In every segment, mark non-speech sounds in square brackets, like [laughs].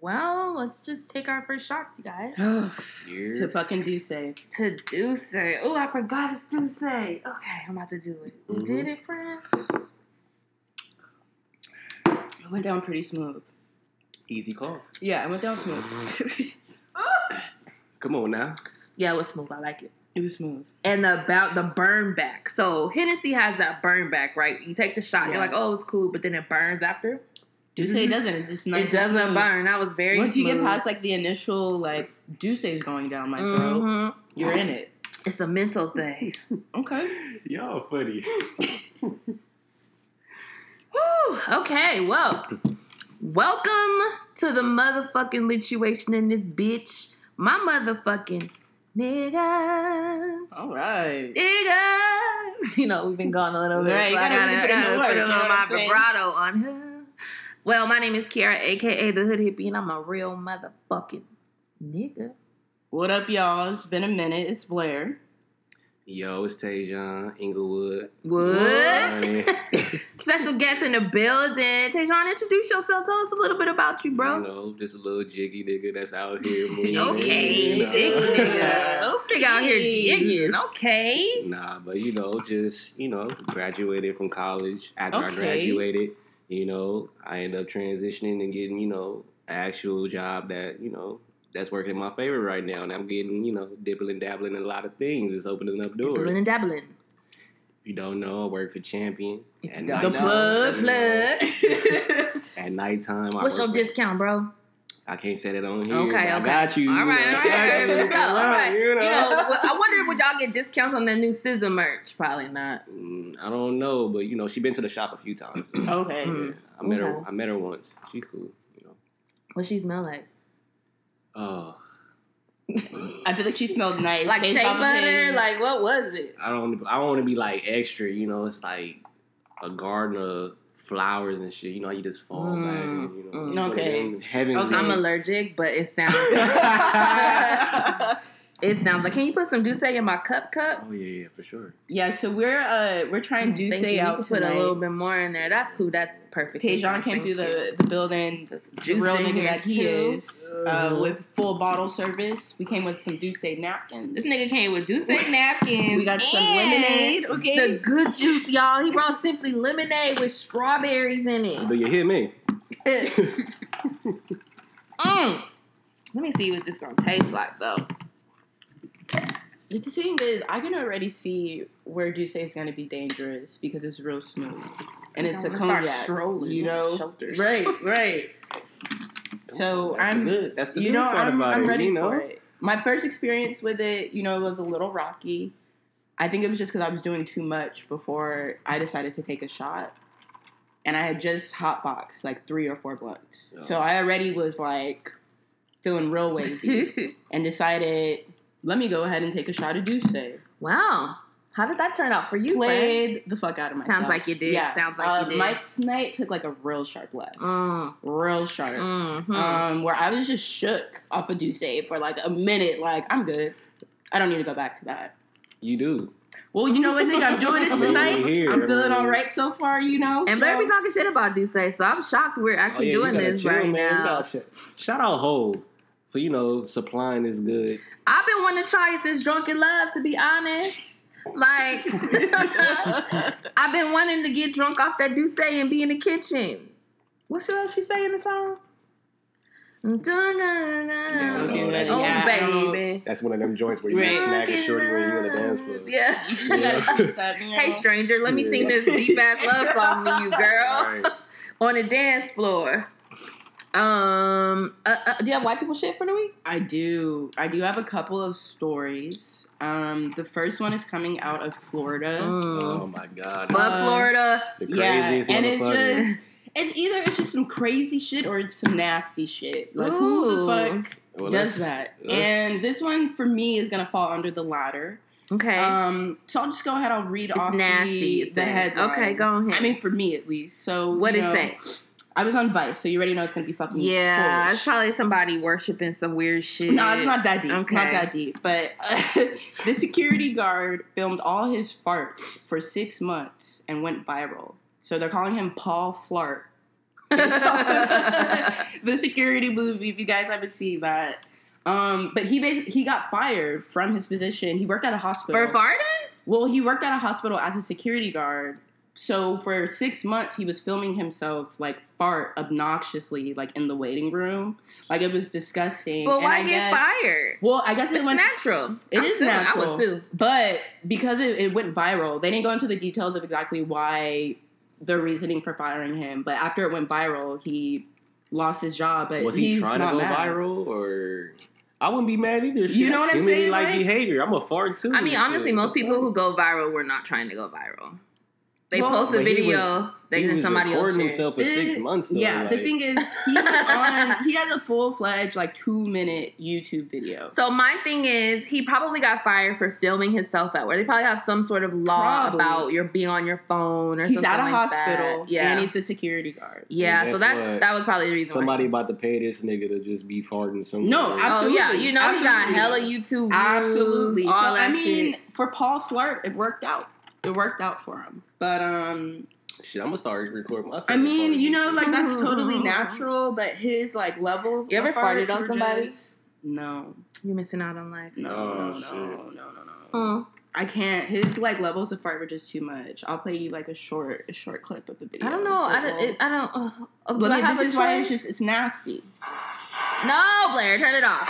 Well, let's just take our first shots, you guys. [sighs] To fucking D'ussé. to D'ussé. Oh, I forgot it's do say. Okay, I'm about to do it. We Mm-hmm. Mhm. did it, friend. It went down pretty smooth. Easy call. Yeah, it went down smooth. [laughs] Come on now. Yeah, it was smooth. I like it. it was smooth. And about the burn back. So Hennessy has that burn back, right? You take the shot, Yeah. you're like, oh, it's cool, but then it burns after. D'ussé it doesn't. It's nice it doesn't smooth. burn. I was very Once you get past like the initial like do is going down my throat, Mhm. you're in it. It's a mental thing. [laughs] Okay. Y'all funny. [laughs] Whew, okay, well, welcome to the motherfucking lituation in this bitch. My motherfucking nigga. All right. Nigga. [laughs] You know, we've been gone a little bit. Right, so you I gotta gotta, really put gotta put work, a you know little my vibrato on her. Well, my name is Kiara, aka the Hood Hippie, and I'm a real motherfucking nigga. What up, y'all? It's been a minute. It's Blair. Yo, it's Tajon Inglewood. What? [laughs] [laughs] Special guest in the building. Tajon, introduce yourself. Tell us a little bit about you, bro. You know, just a little jiggy nigga that's out here [laughs] moving. Okay, you know. jiggy nigga. Okay, out here jigging. Okay. Nah, but you know, just you know, graduated from college. After I graduated, you know, I end up transitioning and getting you know actual job that you know that's working in my favor right now, and I'm getting you know dibbling dabbling in a lot of things. It's opening up doors. Dibbling and dabbling. If you don't know, I work for Champion. If At you don't The nighttime, plug, Plug. [laughs] At nighttime, I What's your discount, bro? I can't say that on here. Okay, but okay. I got you. All right, all right, all [laughs] right. Let's. All right. You know. You know, but I wonder would y'all get discounts on that new SZA merch? Probably not. Mm, I don't know, but you know, she been to the shop a few times. [clears throat] okay. Mm. I met her. I met her once. She's cool. You know. What she smell like? Oh, I feel like she smelled [laughs] nice. Like based shea butter? Like what was it? I don't. I don't want to be like extra. You know, it's like a garden of flowers and shit. You know, you just fall Mm, back. And, you know, mm. it's one of Okay. them Heavenly. Okay. I'm allergic, but it sounds. [laughs] [laughs] it sounds like. Can you put some D'ussé in my cup cup? oh yeah, yeah, for sure. yeah, so we're uh we're trying to Thank say you. You out can put a little bit more in there. That's cool. That's perfect. Tajon came Thank through you. the, the building, the Juice real nigga that he is, uh, Mhm. with full bottle service. We came with some D'ussé napkins. This nigga came with D'ussé napkins. We got some lemonade, okay? The good juice, y'all. He brought simply lemonade with strawberries in it. Do you hear me? [laughs] [laughs] mm. Let me see what this gonna taste like though. The thing is, I can already see where D'ussé is going to be dangerous because it's real smooth. And it's a I'm start cognac. strolling you know? my shoulders. Right, [laughs] right. So That's I'm the good. That's the you good know, part I'm, about I'm it. ready you know? for it. My first experience with it, you know, was a little rocky. I think it was just because I was doing too much before I decided to take a shot. And I had just hot hotboxed like three or four blunts. Oh. So I already was like feeling real wavy [laughs] and decided, let me go ahead and take a shot of D'ussé. wow. How did that turn out for you, friend? Played the fuck out of myself. Sounds like you did. Yeah. Sounds like uh, you did. My tonight took like a real sharp left. Mm, Real sharp. mhm. um, where I was just shook off of D'ussé for like a minute. Like, I'm good. I don't need to go back to that. You do. Well, you know what, nigga? I'm doing it [laughs] tonight. Here, I'm feeling I all right so far, you know? and so- Blair be talking shit about D'ussé, so I'm shocked we're actually Oh, yeah, doing this chill, right man. Now. sh- Shout out Hove for you know supplying is good. I've been wanting to try it since Drunk in Love, to be honest. Like, [laughs] I've been wanting to get drunk off that D'ussé and be in the kitchen. What's the else she say in the song? Oh, yeah, okay, oh, yeah, baby. That's one of them joints where you Right. snag a shorty when you in the dance floor. Yeah. You gotta keep that, you know? Hey, stranger, let me Yeah. sing this deep ass love song to you, girl. Right. [laughs] on the dance floor. Um, uh, uh, do you have white people shit for the week? I do. I do have a couple of stories. Um, the first one is coming out of Florida. Oh my god. Fuck Uh, Florida. the Yeah, craziest and it's just it's either it's just some crazy shit or it's some nasty shit. Like who the fuck Well, does that? let's- And this one for me is gonna fall under the latter. Okay. Um, so I'll just go ahead. I'll read it's off nasty. the, it the headline. Okay, go ahead. I mean, for me at least. So what you it know, say? I was on Vice, so you already know it's gonna be fucking. Yeah, foolish. it's probably somebody worshiping some weird shit. No, it's not that deep. Okay. Not that deep. But [laughs] the security guard filmed all his farts for six months and went viral. So they're calling him Paul Flart. [laughs] the security movie, if you guys haven't seen that. Um, but he basically he got fired from his position. He worked at a hospital. For farting? Well, he worked at a hospital as a security guard. So for six months, he was filming himself like fart obnoxiously, like in the waiting room. Like it was disgusting. But And why I get guess- fired? Well, I guess it It's went. natural. It I'm is suing. natural. I would sue. But because it, it went viral, they didn't go into the details of exactly why the reasoning for firing him. But after it went viral, he lost his job. But was he he's trying to go mad. viral or? I wouldn't be mad either. Shit, You know what I'm saying, Like right? behavior, I'm a fart too. I mean, honestly, most people who go viral were not trying to go viral. They Well, post a video, was- they he then somebody else recording share. himself for six Eh, months. Though, yeah, the thing is, he was on. He has a full fledged like two minute YouTube video. So my thing is, he probably got fired for filming himself at work. They probably have some sort of law Probably. about your being on your phone or He's something at a like hospital, That. Yeah, and he's a security guard. yeah. And So that's what? that was probably the reason. somebody Why. about to pay this nigga to just be farting somewhere. No, Oh absolutely. yeah, you know he got Absolutely. hella YouTube views, Absolutely. all so, that I mean, shit. for Paul Flart, it worked out. It worked out for him. But um, Shit, I'm gonna start recording myself. I mean, you know, like that's totally [laughs] natural. But his like level. You ever farted on somebody? just- No, You're missing out on life. no, Oh, no, shit. no, no, no, no. Mm. I can't. His like levels of fart were just too much. I'll play you like a short, a short clip of the video. I don't know. I don't. It, I don't. Uh, do But I have this a is why it's just it's nasty. No, Blair, turn it off.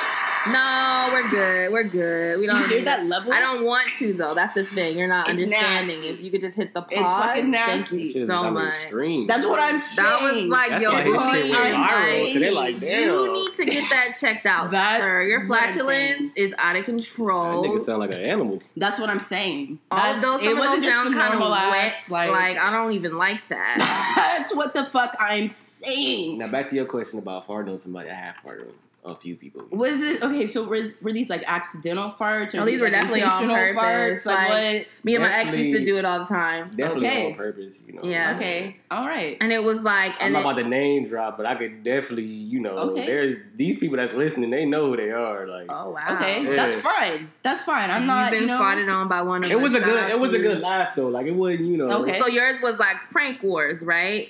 No, we're good. We're good. We don't You hear need that level? I don't want to though. That's the thing. You're not It's understanding. nasty. If you could just hit the pause, It's fucking thank you Shit, so that much. extreme. That's what I'm saying. That was like That's your why his point shit is went like, viral, 'cause they like, damn. you need to get that checked out, [laughs] That's sir. Your flatulence is out of control. That control. nigga sound like an animal. That's what I'm saying. All of That's- those, it some of wasn't those just sound kind of normal wet. ass, Like, I don't even like that. [laughs] That's what the fuck I'm saying. Now back to your question about farting on somebody. I have farted on a few people. Was it okay? So were, were these like accidental farts? Or No, these were like, definitely on intentional purpose, Farts? Like, like- Me and my ex used to do it all the time. Definitely Okay. on purpose, you know. Yeah. Okay, all right. And it was like, I'm and not it, about to name drop, but I could definitely, you know, Okay. there's these people that's listening. They know who they are. Like, oh wow. Okay, Yeah. that's fine. That's fine. I'm not. You've been you know, farted on by one of it was a good, it was to a good laugh though. Like it wasn't, you know. Okay. So yours was like prank wars, right?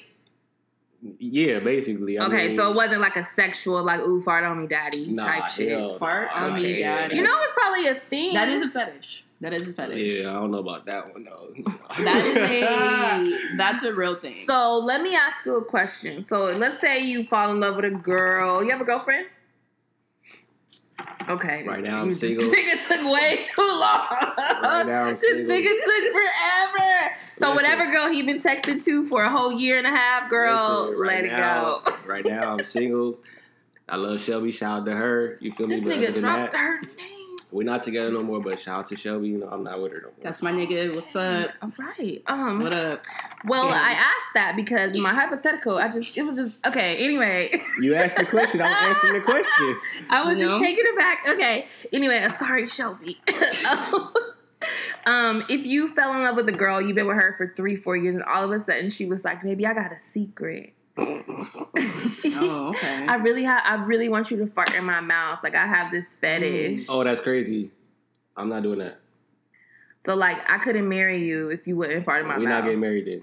Yeah, basically. I okay, mean, so it wasn't like a sexual, like "ooh, fart on me, daddy" Nah, type shit. hell Fart no. on me, daddy. You know, it's probably a thing. That is a fetish. That is a fetish. Yeah, I don't know about that one though. [laughs] That is a. [laughs] that's a real thing. So let me ask you a question. So let's say you fall in love with a girl. You have a girlfriend? Okay. Right now I'm You- single. This nigga took way too long. Right now I'm [laughs] this single. nigga took forever. So Listen. whatever girl he been texting to for a whole year and a half, girl, Listen, let right it go. right now I'm [laughs] single. I love Shelby. Shout out to her. You feel This me? But nigga dropped that, her name. We're not together no more. But shout out to Shelby. You know, I'm not with her no more. that's my nigga. What's up? All right. Um. What up? Well, Yeah. I asked that because my hypothetical. I just it was just okay. Anyway, you asked the question. I was answering the question. [laughs] I was No. just taking it back. Okay. Anyway, uh, sorry, Shelby. [laughs] um, if you fell in love with a girl, you've been with her for three, four years, and all of a sudden she was like, "Baby, I got a secret." Oh, [laughs] okay. I really have. I really want you to fart in my mouth. Like I have this fetish. Oh, that's crazy. I'm not doing that. so like I couldn't marry you if you wouldn't fart in my mouth. We're not getting married then.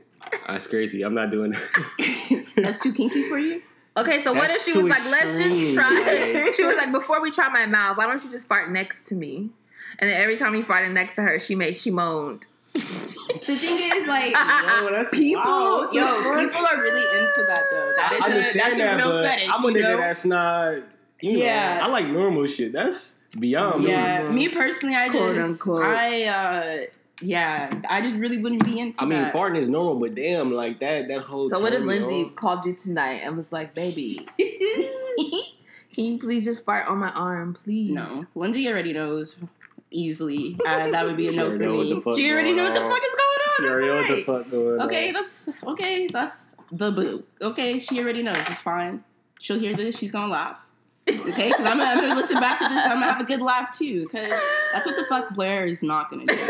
That's crazy. I'm not doing that. [laughs] That's too kinky for you. Okay, so what if she was too like, let's just try like- She was like, before we try my mouth, why don't you just fart next to me? And then every time you farted next to her, she made she moaned. The thing is, like, [laughs] Yo, people, wild. yo, people are really into that though. That is I a, understand that's a that, real but fetish. I'm a nigga know? that's not. You know, Yeah. I like normal shit. That's beyond me. Yeah, me personally, I Quote, just, unquote. I, uh, yeah, I just really wouldn't be into I mean, that. farting is normal, but damn, like that that whole. So what if turn Lindsay on. called you tonight and was like, "Baby, [laughs] [laughs] can you please just fart on my arm, please?" no, Lindsay already knows easily. Uh, that would be a no for me. the fuck She already going know what the fuck is going on. She That's already know what the fuck going Okay, on. that's okay. That's the boo. Okay, she already knows. It's fine. She'll hear this. She's gonna laugh. Okay, because I'm, gonna- I'm gonna listen back to this. I'm gonna have a good laugh too. Because that's what the fuck Blair is not gonna do. [laughs]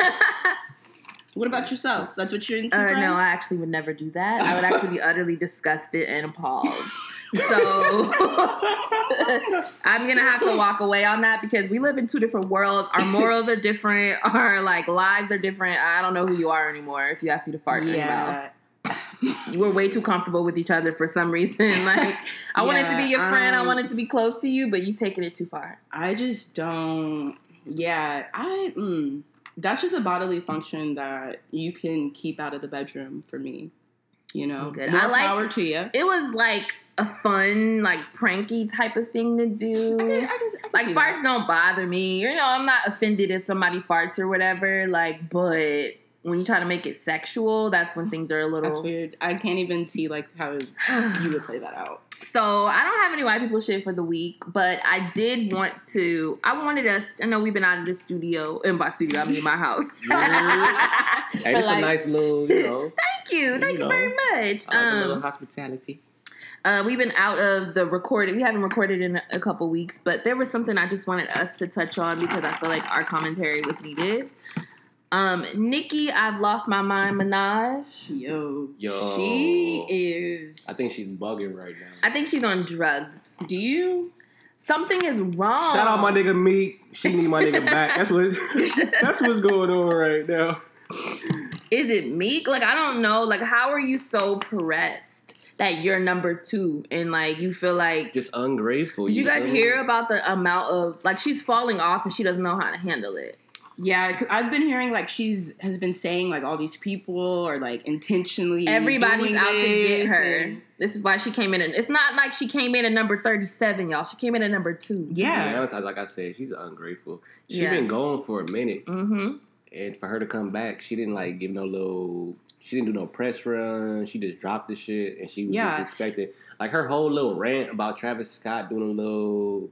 What about yourself? That's what you're into. Uh, no, I actually would never do that. I would actually be utterly disgusted and appalled. So [laughs] I'm gonna have to walk away on that because we live in two different worlds. Our morals are different. [laughs] Our like lives are different. I don't know who you are anymore. If you ask me to fart yeah. you were way too comfortable with each other for some reason. [laughs] Like I wanted to be your Yeah, friend. I um, wanted to be close to you, but you've taken it too far. I just don't. Yeah, I. Mm, that's just a bodily function that you can keep out of the bedroom for me. You know, Good. more I like- power to you. It was like a fun, like pranky type of thing to do. like farts don't bother me. You know, I'm not offended if somebody farts or whatever. Like, but when you try to make it sexual, that's when things are a That's little. weird. I can't even see like how [sighs] you would play that out. So I don't have any white people shit for the week, but I did want to. I wanted us. I know we've been out of the studio, and by studio I mean in my house. [laughs] [laughs] Hey, But it's like- a nice little, you know, [laughs] Thank you, thank you, You very much. I like a little Um, hospitality. Uh, we've been out of the recording. We haven't recorded in a, a couple weeks, but there was something I just wanted us to touch on because I feel like our commentary was needed. Um, Nikki, I've lost my mind. Minaj. Yo, Yo. she is. I think she's bugging right now. I think she's on drugs. Do you? Something is wrong. Shout out my nigga Meek. She need my nigga back. That's what. [laughs] that's what's going on right now. Is it Meek? Like I don't know. Like how are you so pressed that you're number two and like you feel like? Just ungrateful. Did you guys feel hear about the amount of like she's falling off and she doesn't know how to handle it? Yeah, because I've been hearing like she's has been saying like all these people are like intentionally. Everybody's doing out to get her. and- This is why she came in. And, it's not like she came in at number thirty-seven, y'all. She came in at number two. To be Yeah. honest, like I said, she's ungrateful. She Yeah. been going for a minute, Mm-hmm. and for her to come back, she didn't like give no little. She didn't do no press run. She just dropped the shit, and she was Yeah. just expected. Like her whole little rant about Travis Scott doing a little.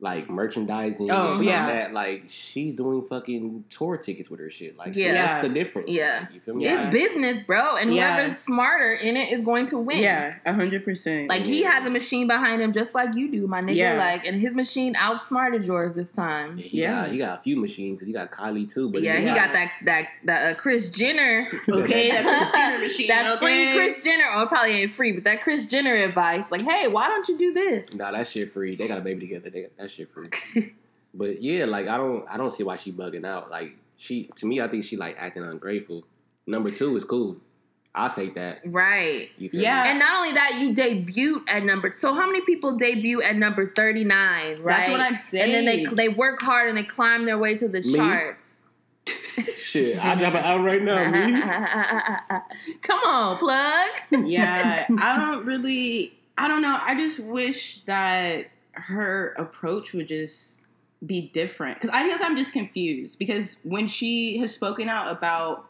Like merchandising, Oh, and yeah. like that. Like she's doing fucking tour tickets with her shit. Like, Yeah. that's the difference. Yeah. Like, you feel me? Yeah. It's business, bro, and Yeah. whoever's smarter in it is going to win. Yeah, a hundred percent. Like he has a machine behind him, just like you do, my nigga. Yeah. Like, and his machine outsmarted yours this time. Yeah, he, Yeah. Got, he got a few machines because he got Kylie too. But yeah, he Yeah. got that that that uh, Kris Jenner. [laughs] Okay, that Kris Jenner [laughs] machine. that okay? free Kris Jenner. Oh, it probably ain't free, but that Kris Jenner advice, like, hey, why don't you do this? Nah, that shit free. They got a baby together. They got that shit free. but yeah, like I don't, I don't see why she bugging out. Like she, to me, I think she like acting ungrateful. Number two is cool. I'll take that. Right. Yeah. me? And not only that, you debut at number. So how many people debut at number thirty nine? Right. That's what I'm saying. And then they they work hard and they climb their way to the Me? charts. shit, I drop it out right now. Me. [laughs] Come on, plug. yeah, I don't really. I don't know. I just wish that her approach would just be different. Because I guess I'm just confused. Because when she has spoken out about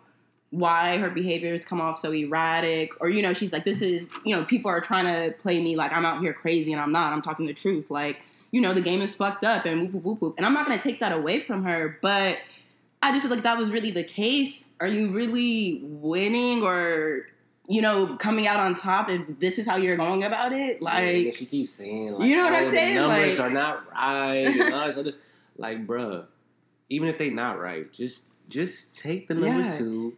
why her behavior has come off so erratic, or you know, she's like, "This is you know, people are trying to play me like I'm out here crazy and I'm not. I'm talking the truth. Like you know, the game is fucked up and whoop whoop whoop whoop." And I'm not gonna take that away from her, but. I just feel like that was really the case. Are you really winning or you know, coming out on top if this is how you're going about it. Yeah, and Like, she keeps saying, like, You know what oh, I'm saying? Numbers Like- are not right. And [laughs] other, like, bruh, even if they not right, just just take the number Yeah. two.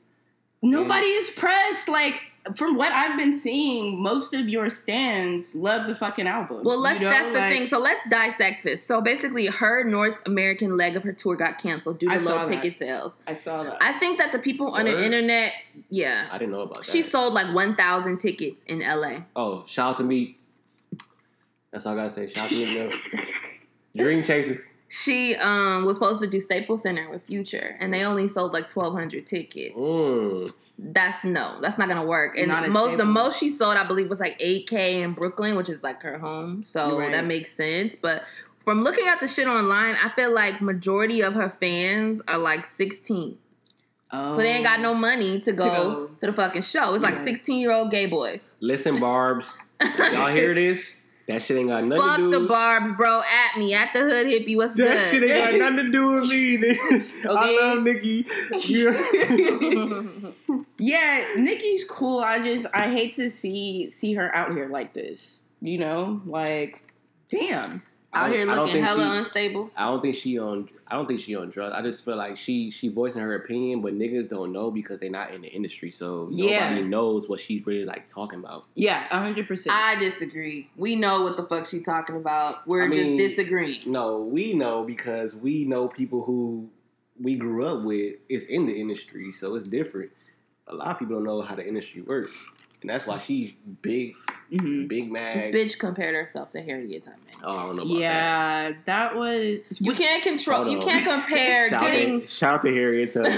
nobody is pressed. Like, from what I've been seeing, most of your stands love the fucking album. Well, let's You know, that's the like- thing. So let's dissect this. So basically, her North American leg of her tour got canceled due to I low saw that. ticket sales. I saw that. I think that the people on the internet, yeah, I didn't know about that. she sold like one thousand tickets in LA. Oh, shout out to me. That's all I gotta say. Shout out to me. [laughs] Dream chasers. She um was supposed to do Staples Center with Future, and they only sold like twelve hundred tickets. Mm. That's no, that's not gonna work. And Not at most the most she sold, I believe, was like eight k in Brooklyn, which is like her home. So right. that makes sense. But from looking at the shit online, I feel like majority of her fans are like sixteen. Oh. So they ain't got oh. no money to go to, go. the fucking show. It's like Right. 16 year old gay boys. Listen, Barb's. [laughs] Y'all hear this? That shit ain't got nothing Fuck to do. Fuck the barbs, bro. At me, at the hood hippie. What's That good? That shit ain't got nothing to do with me. [laughs] nigga. I love Nikki. [laughs] Yeah, Nikki's cool. I just I hate to see see her out here like this. You know, like damn. Out here looking hella she- unstable. I don't think she on. I don't think she on drugs. I just feel like she she voicing her opinion, but niggas don't know because they're not in the industry, so Yeah. nobody knows what she's really like talking about. Yeah, hundred percent. I disagree. We know what the fuck she talking about. We're I mean- just disagreeing. No, we know because we know people who we grew up with is in the industry, so it's different. A lot of people don't know how the industry works, and that's why she's big, Mhm. big This bitch compared herself to Harriet Tubman. Oh, I don't know about that. Yeah, that was You can't control. You can't compare Shout getting. out, shout to Harriet [laughs] Tubman.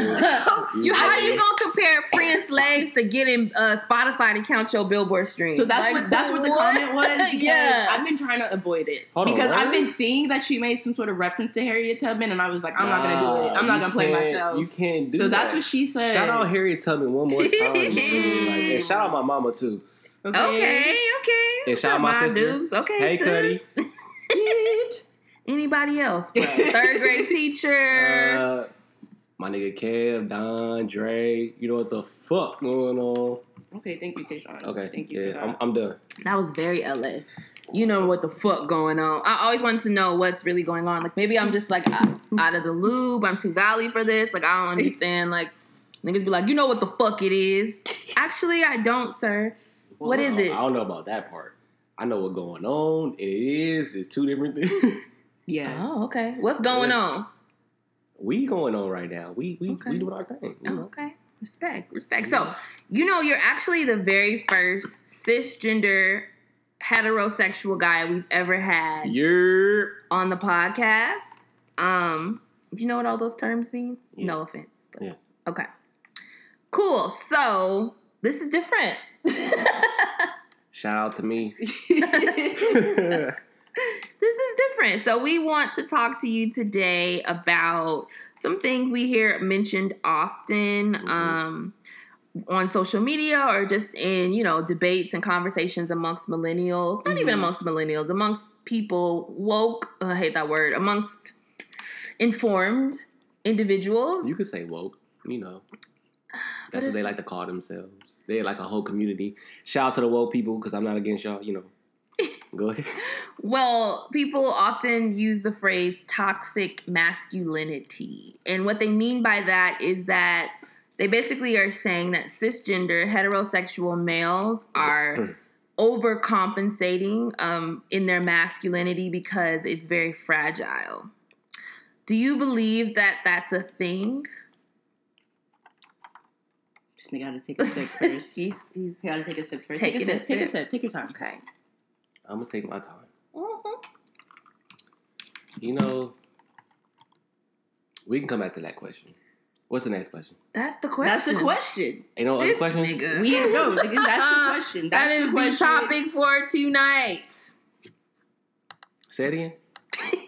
you how are you gonna compare freeing slaves to getting uh, Spotify to count your Billboard streams? So that's Like, what that's what the what? comment was. [laughs] Yeah. I've been trying to avoid it Hold because what? I've been seeing that she made some sort of reference to Harriet Tubman, and I was like, I'm not gonna do it. I'm not gonna play myself. You can't do it. so that. that's what she said. Shout out Harriet Tubman one more time. like, shout out my [laughs] mama too. Okay, okay. And shout out What's my sister. dudes? Okay, Hey, sis. Cuddy. [laughs] Anybody else, [laughs] bro? Third grade teacher. Uh, my nigga Kev, Don, Dre. You know what the fuck going on? Okay, thank you, Tayshawn. Okay, thank you yeah, I'm. I'm done. that was very LA. You know what the fuck going on. I always wanted to know what's really going on. Like maybe I'm just like out, out of the loop. I'm too valley for this. Like I don't [laughs] understand. Like niggas be like, you know what the fuck it is. [laughs] Actually, I don't, sir. What I it? I don't know about that part. I know what's going on. It is. It's two different things. [laughs] yeah. Oh, okay. What's going Yeah. on? we going on right now. We we, Okay. we doing our thing. Oh, okay. Respect, respect. So, you know, you're actually the very first cisgender heterosexual guy we've ever had You're on the podcast. Um, do you know what all those terms mean? Yeah. No offense. But Yeah. Okay. Cool. So this is different. [laughs] shout out to me. [laughs] this is different. So we want to talk to you today about some things we hear mentioned often Mhm. um, on social media or just in you know debates and conversations amongst millennials. Not even Mhm. amongst millennials, amongst people woke. I hate that word. Amongst informed individuals. you could say woke. You know. That's what they like to call themselves. They're like a whole community. Shout out to the woke people because I'm not against y'all. You know. [laughs] Go ahead. Well, people often use the phrase toxic masculinity. And what they mean by that is that they basically are saying that cisgender heterosexual males are [clears throat] overcompensating um, in their masculinity because it's very fragile. Do you believe that that's a thing? Just gotta take a sip first. [laughs] he's, he's You gotta take a sip first. taking take a a sip. Take a sip. sip. Take your time. okay. I'm gonna take my time. Mhm. You know, we can come back to that question. What's the next question? That's the question. That's the question. Ain't no other questions? nigga. We no, nigga, that's the [laughs] question. That's that is the, the, question. topic for tonight. Say it again. [laughs]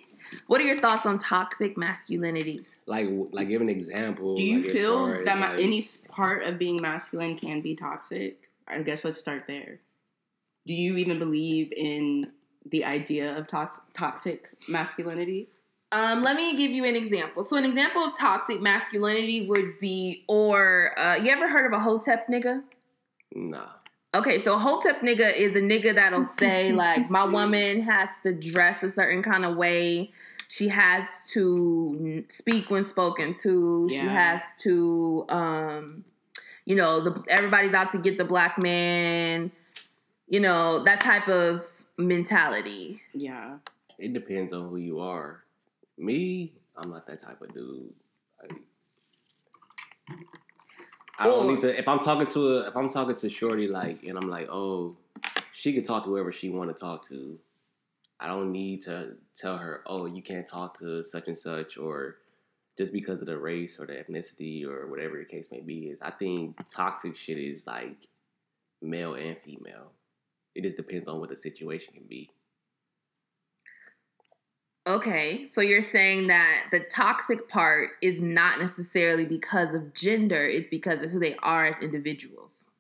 What are your thoughts on toxic masculinity? Like, like, give an example. Do you like, feel far as, that ma- like- any part of being masculine can be toxic? I guess let's start there. Do you even believe in the idea of tox- toxic masculinity? Um, let me give you an example. So, an example of toxic masculinity would be, or uh, you ever heard of a hotep nigga? Nah. Okay, so a hotep nigga is a nigga that'll say like, my woman has to dress a certain kind of way. She has to speak when spoken to. She has to, um, you know, the everybody's out to get the black man. You know that type of mentality. Yeah. It depends on who you are. Me, I'm not that type of dude. Like, I don't Or- need to. If I'm talking to a, if I'm talking to Shorty, like, and I'm like, oh, she can talk to whoever she want to talk to. I don't need to tell her, oh, you can't talk to such and such, or just because of the race or the ethnicity or whatever the case may be. Is I think toxic shit is like male and female. It just depends on what the situation can be. Okay, so you're saying that the toxic part is not necessarily because of gender, it's because of who they are as individuals.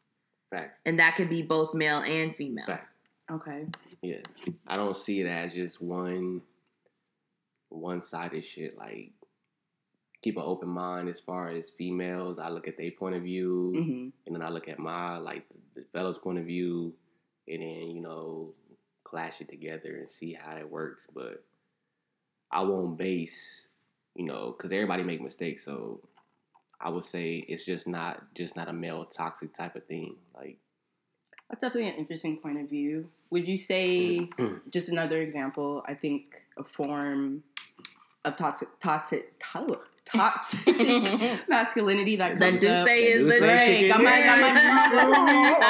Facts. And that could be both male and female. Facts. Okay. Yeah. I don't see it as just one one sided shit. Like keep an open mind as far as females. I look at their point of view hmm and then I look at my like the, the fella's point of view and then, you know, clash it together and see how it works. But I won't base, you know, because everybody make mistakes. So I would say it's just not just not a male toxic type of thing. Like That's definitely an interesting point of view. Would you say, [clears throat] just another example, I think a form of toxic, toxic, toxic [laughs] masculinity that The comes do up. say is the. Right, come on, Right.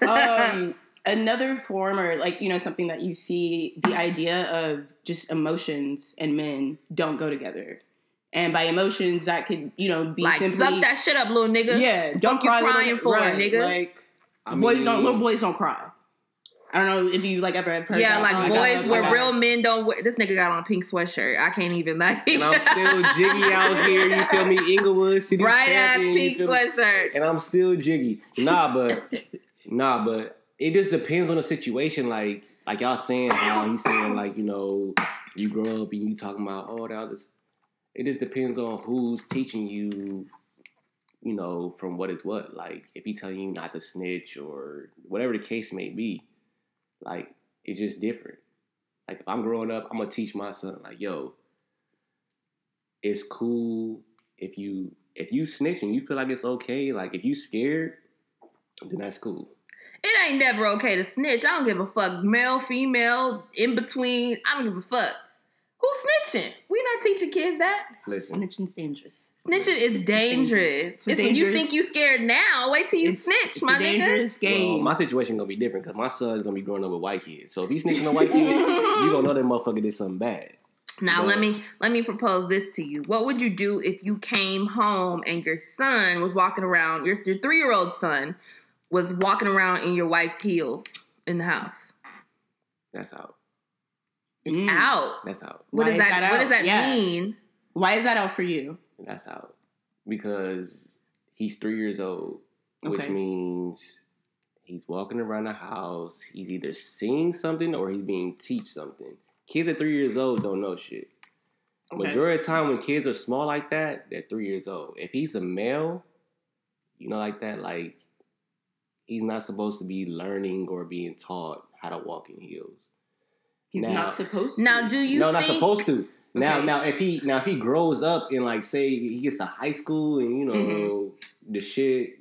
come um, another form, or like you know, something that you see, the idea of just emotions and men don't go together, and by emotions that could you know be Like, simply suck that shit up, little nigga. yeah, don't Fuck you cry, little crying nigga. for, Right, nigga. Like I boys don't, little boys don't cry. I don't know if you like ever heard. Yeah, that. like Oh boys God, where my real men don't wear. This nigga got on a pink sweatshirt. I can't even like. and I'm still jiggy [laughs] out here. You feel me? Inglewood City bright ass pink sweatshirt. and I'm still jiggy. Nah, but nah, but it just depends on the situation. Like like y'all saying how he's saying like you know you grow up and you talking about oh that this. It just depends on who's teaching you. You know from what is what. Like if he telling you not to snitch or whatever the case may be, like it's just different. Like if I'm growing up, I'm gonna teach my son like yo. It's cool if you if you snitch and you feel like it's okay, like if you scared, then that's cool. It ain't never okay to snitch. I don't give a fuck. Male, female, in between. I don't give a fuck. Who's snitching? We not teaching kids that. Listen, Snitching's dangerous. Snitching is dangerous. It's If you dangerous. think you scared now, wait till you It's- snitch, it's my a nigga. dangerous well, my situation gonna be different because my son's gonna be growing up with white kids. So if he's snitching a white kid, you gonna know that motherfucker did something bad. Now But- let me let me propose this to you. What would you do if you came home and your son was walking around, your, your three year old son was walking around in your wife's heels in the house? That's out. It's Mm. out. That's out. What Why does that, that what does that Yeah. mean? Why is that out for you? That's out. Because he's three years old, which Okay. means he's walking around the house. He's either seeing something or he's being teach something. Kids at three years old don't know shit. Okay. Majority of the time when kids are small like that, they're three years old. If he's a male, you know, like that, like he's not supposed to be learning or being taught how to walk in heels. He's Now- not supposed to. Now do you no, think not supposed to. Now, Okay. now, if he now if he grows up and like say he gets to high school and you know Mm-hmm. the shit,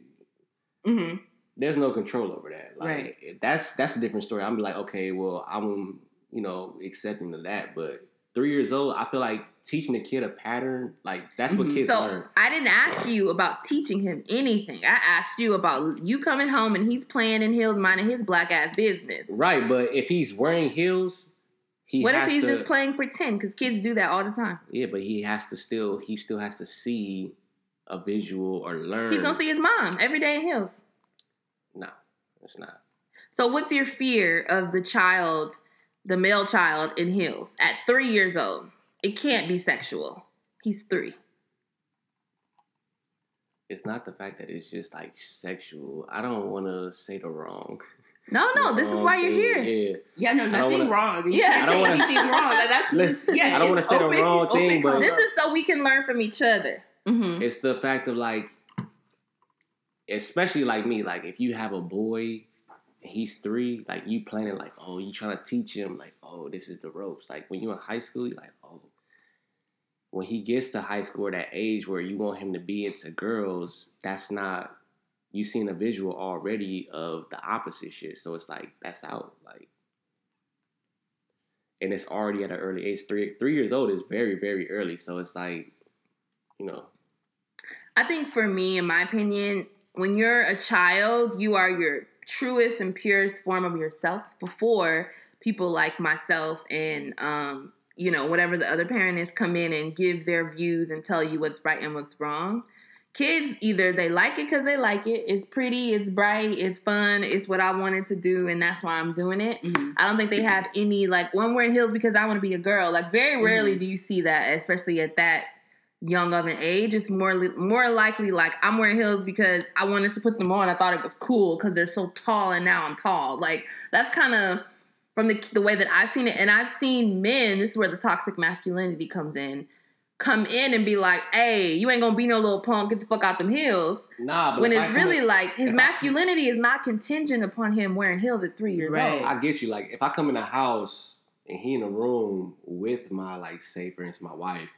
mm-hmm. there's no control over that. Like Right. that's that's a different story. I'm like, okay, well, I'm you know accepting of that, but three years old, I feel like teaching a kid a pattern, like that's what Mhm. kids so learn. I didn't ask you about teaching him anything. I asked you about you coming home and he's playing in heels, minding his black ass business. Right, but if he's wearing heels, he What if he's to, just playing pretend? Because kids do that all the time. Yeah, but he has to still he still has to see a visual or learn. He's gonna see his mom every day in heels. No, it's not. So what's your fear of the child, the male child in heels at three years old? It can't be sexual. He's three. It's not the fact that it's just like sexual. I don't want to say the wrong. No, no, this is why you're thing. here. Yeah, Yeah, no, nothing wanna- wrong. You Yeah. can't I don't say wanna- anything wrong. That- That's [laughs] Listen, yeah. I don't wanna it's say the wrong thing, but- This is so we can learn from each other. Mhm. it's the fact of like, especially like me, like if you have a boy, and he's three, like you planning like, oh, you trying to teach him like, oh, this is the ropes. Like when you're in high school, you're like, oh. When he gets to high school, or that age where you want him to be into girls, that's not you seen a visual already of the opposite shit. So it's like that's out. Like and it's already at an early age. Three three years old is very, very early. So it's like, you know, I think for me, in my opinion, when you're a child, you are your truest and purest form of yourself before people like myself and um, you know, whatever the other parent is come in and give their views and tell you what's right and what's wrong. Kids either they like it because they like it. It's pretty, it's bright, it's fun, it's what I wanted to do, and that's why I'm doing it. Mhm. I don't think they have any like well, I'm wearing heels because I want to be a girl. Like very rarely Mhm. do you see that, especially at that young of an age. It's more li- more likely like I'm wearing heels because I wanted to put them on. I thought it was cool because they're so tall, and now I'm tall. Like that's kind of from the the way that I've seen it, and I've seen men. This is where the toxic masculinity comes in. Come in and be like, "Hey, you ain't gonna be no little punk. Get the fuck out them heels." Nah, but When it's I really in- like his if I- masculinity is not contingent upon him wearing heels at three years Right. old. I get you. Like if I come in a house and he in a room with my like say for instance my wife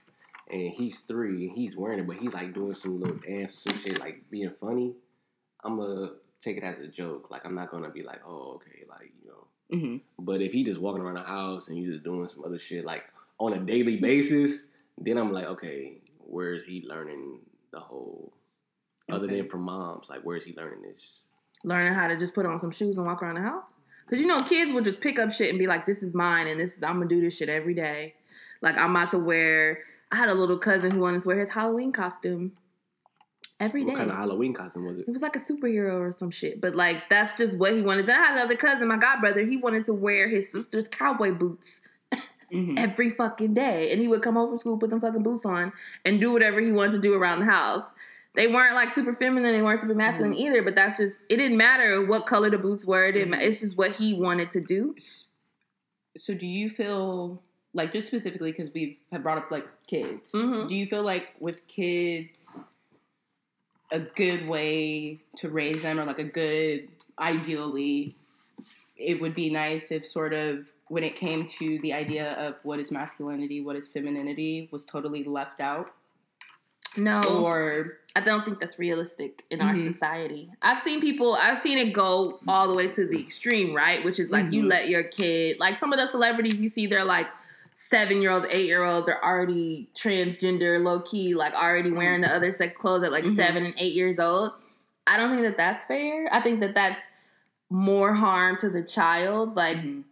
and he's three and he's wearing it, but he's like doing some little dance or some shit like being funny, I'm gonna take it as a joke. Like I'm not gonna be like, oh okay, like you know. Mhm. But if he just walking around the house and he's just doing some other shit like on a daily basis, then I'm like, okay, where is he learning the whole? Other than from moms, like where is he learning this? learning how to just put on some shoes and walk around the house. Cause you know, kids will just pick up shit and be like, "This is mine," and this is I'm gonna do this shit every day. Like I'm about to wear. I had a little cousin who wanted to wear his Halloween costume every day. What kind of Halloween costume was it? It was like a superhero or some shit, but like that's just what he wanted. Then I had another cousin, my god brother. He wanted to wear his sister's cowboy boots Mhm. every fucking day, and he would come home from school, put them fucking boots on, and do whatever he wanted to do around the house. They weren't like super feminine, they weren't super masculine Mm-hmm. either. But that's just it. Didn't matter what color the boots were. It didn't Mhm. It's just what he wanted to do. So do you feel like just specifically because we've have brought up like kids? Mhm. Do you feel like with kids, a good way to raise them, or like a good, ideally, it would be nice if sort of when it came to the idea of what is masculinity, what is femininity, was totally left out, No, or I don't think that's realistic in our Mhm. society. I've seen people, I've seen it go all the way to the extreme, right? Which is like you Mhm. let your kid, like some of the celebrities you see, they're like seven year olds, eight year olds are already transgender, low key, like already wearing the other sex clothes at like Mhm. seven and eight years old. I don't think that that's fair. I think that that's more harm to the child. Like, Mhm.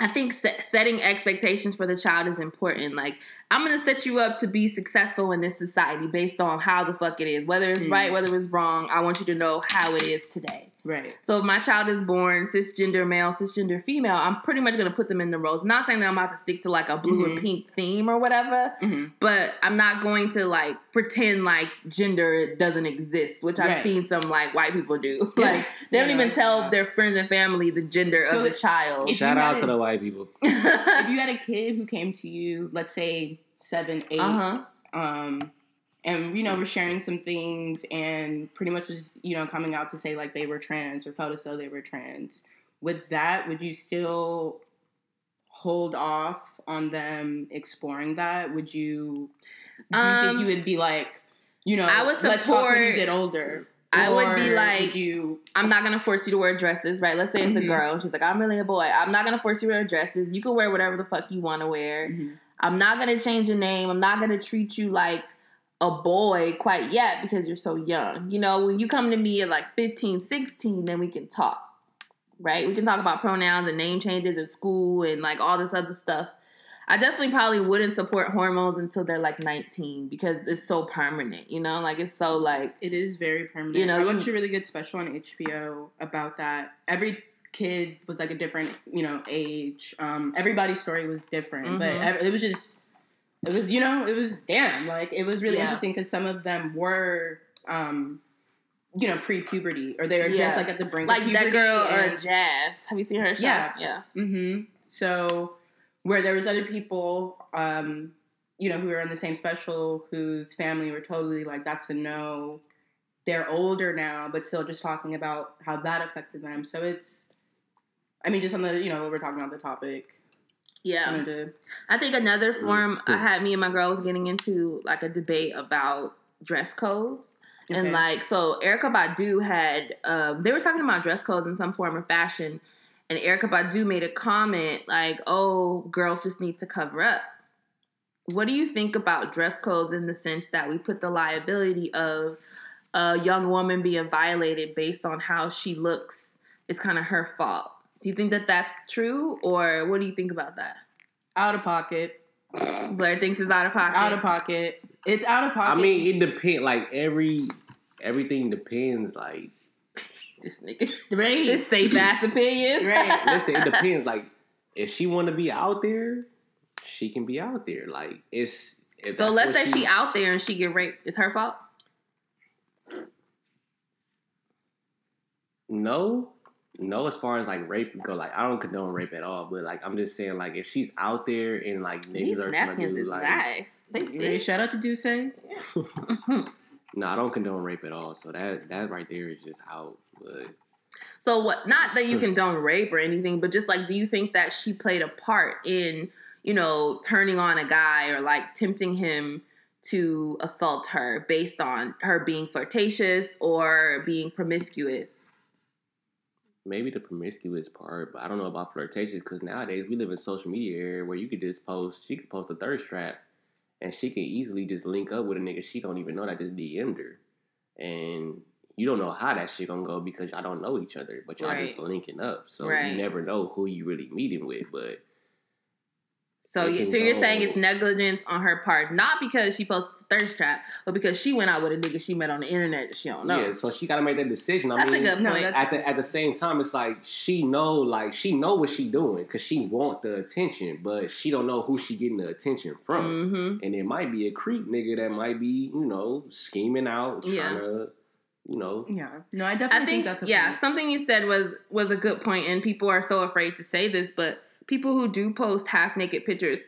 I think set, setting expectations for the child is important. Like, I'm gonna set you up to be successful in this society based on how the fuck it is, whether it's Mm. right, whether it's wrong. I want you to know how it is today. Right? So if my child is born cisgender male, cisgender female, I'm pretty much gonna put them in the roles. Not saying that I'm about to stick to like a blue and Mhm. pink theme or whatever, Mhm. but I'm not going to like pretend like gender doesn't exist, which I've Right. seen some like white people do. [laughs] Yeah. like they don't even tell that. their friends and family the gender So of the child. Shout out had to a- the white people. [laughs] if you had a kid who came to you, let's say seven, eight, uh huh. um, and you know we're sharing some things, and pretty much was you know coming out to say like they were trans or felt as though they were trans. With that, would you still hold off on them exploring that? Would you? Do you Um, think you would be like, you know, I would let's talk when you support- get older. I would be like- would you? I'm not gonna force you to wear dresses, right? Let's say it's a Mhm. girl. She's like, I'm really a boy. I'm not gonna force you to wear dresses. You can wear whatever the fuck you want to wear. I'm not gonna change your name. I'm not gonna treat you like a boy quite yet because you're so young. You know, when you come to me at like 15, 16, then we can talk. Right? We can talk about pronouns and name changes in school and like all this other stuff. I definitely probably wouldn't support hormones until they're like 19 because it's so permanent, you know? Like it's so like It is very permanent. You know, I you- watched a really good special on HBO about that. Every kid was like a different, you know, age. Um, everybody's story was different, but Mhm. ev- it was just, it was, you know, it was damn. Like it was really Yeah. interesting because some of them were, um, you know, pre-puberty or they were Yeah. just like at the brink. like of that girl uh, and- Jazz. Have you seen her show? Yeah. Yeah. hmm So where there was other people, um, you know, who were in the same special whose family were totally like, that's a no. They're older now, but still just talking about how that affected them. So it's, I mean, just on the, you know, what we're talking about the topic. Yeah. Wanted to- I think another form I had me and my girl was getting into like a debate about dress codes. And like so Erykah Badu had um they were talking about dress codes in some form or fashion and Erykah Badu made a comment like, "Oh, girls just need to cover up." What do you think about dress codes in the sense that we put the liability of a young woman being violated based on how she looks is kind of her fault? Do you think that that's true or what do you think about that? out of pocket. Blair thinks it's out of pocket. Out of pocket. It's out of pocket. I mean, it depends. Like every everything depends. Like [laughs] This nigga, [laughs] right? his safe ass opinions. Right. [laughs] listen, it depends. Like if she want to be out there, she can be out there. Like it's. If So let's say what she out there and she get raped. It's her fault. No, no. As far as like rape go, like I don't condone rape at all. But like I'm just saying, like if she's out there and like niggas These are trying to do is like, nice. They Right, thick. Shout out to D'ussé. [laughs] no, I don't condone rape at all. So that that right there is just out. But So what? Not that you condone rape or anything, but just like, do you think that she played a part in, you know, turning on a guy or like tempting him to assault her based on her being flirtatious or being promiscuous? Maybe the promiscuous part, but I don't know about flirtatious because nowadays we live in social media era where you could just post, she could post a thirst trap, and she can easily just link up with a nigga she don't even know that just DM'd her, and you don't know how that shit gonna go because y'all don't know each other, but y'all just linking up, so Right. you never know who you really meeting with. But So, It you, so you're saying it's negligence on her part, not because she posted the thirst trap, but because she went out with a nigga she met on the internet that she don't know. yeah, so she gotta make that decision. I That's mean, a good point. at the at the same time, it's like she know like she know what she doing because she want the attention, but she don't know who she getting the attention from. hmm and it might be a creep nigga that might be, you know, scheming out, trying Yeah. to, you know, Yeah. No, I definitely I think, that's a yeah, point. something you said was was a good point, and people are so afraid to say this, but people who do post half naked pictures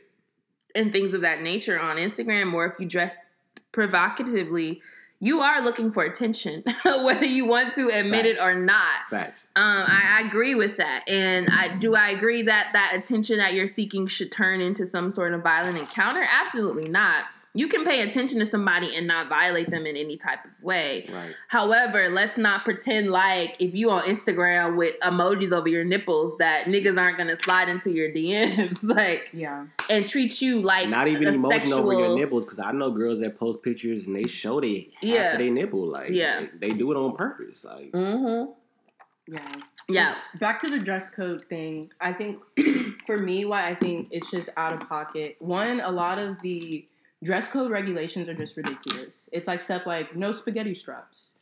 and things of that nature on Instagram, or if you dress provocatively, you are looking for attention, [laughs] whether you want to admit it or not. facts. Um, I, I agree with that, and I do. I agree that that attention that you're seeking should turn into some sort of violent encounter. Absolutely not. You can pay attention to somebody and not violate them in any type of way. Right. However, let's not pretend like if you on Instagram with emojis over your nipples that niggas aren't gonna slide into your DMs [laughs] like Yeah. and treat you like Not even a emotion sexual. over your nipples, because I know girls that post pictures and they show they half Yeah. of their nipple, like, Yeah. they, they do it on purpose, like, Mm-hmm. Yeah. Yeah. Back to the dress code thing. I think [clears throat] for me, why I think it's just out of pocket. One, a lot of the dress code regulations are just ridiculous. It's like stuff like no spaghetti straps,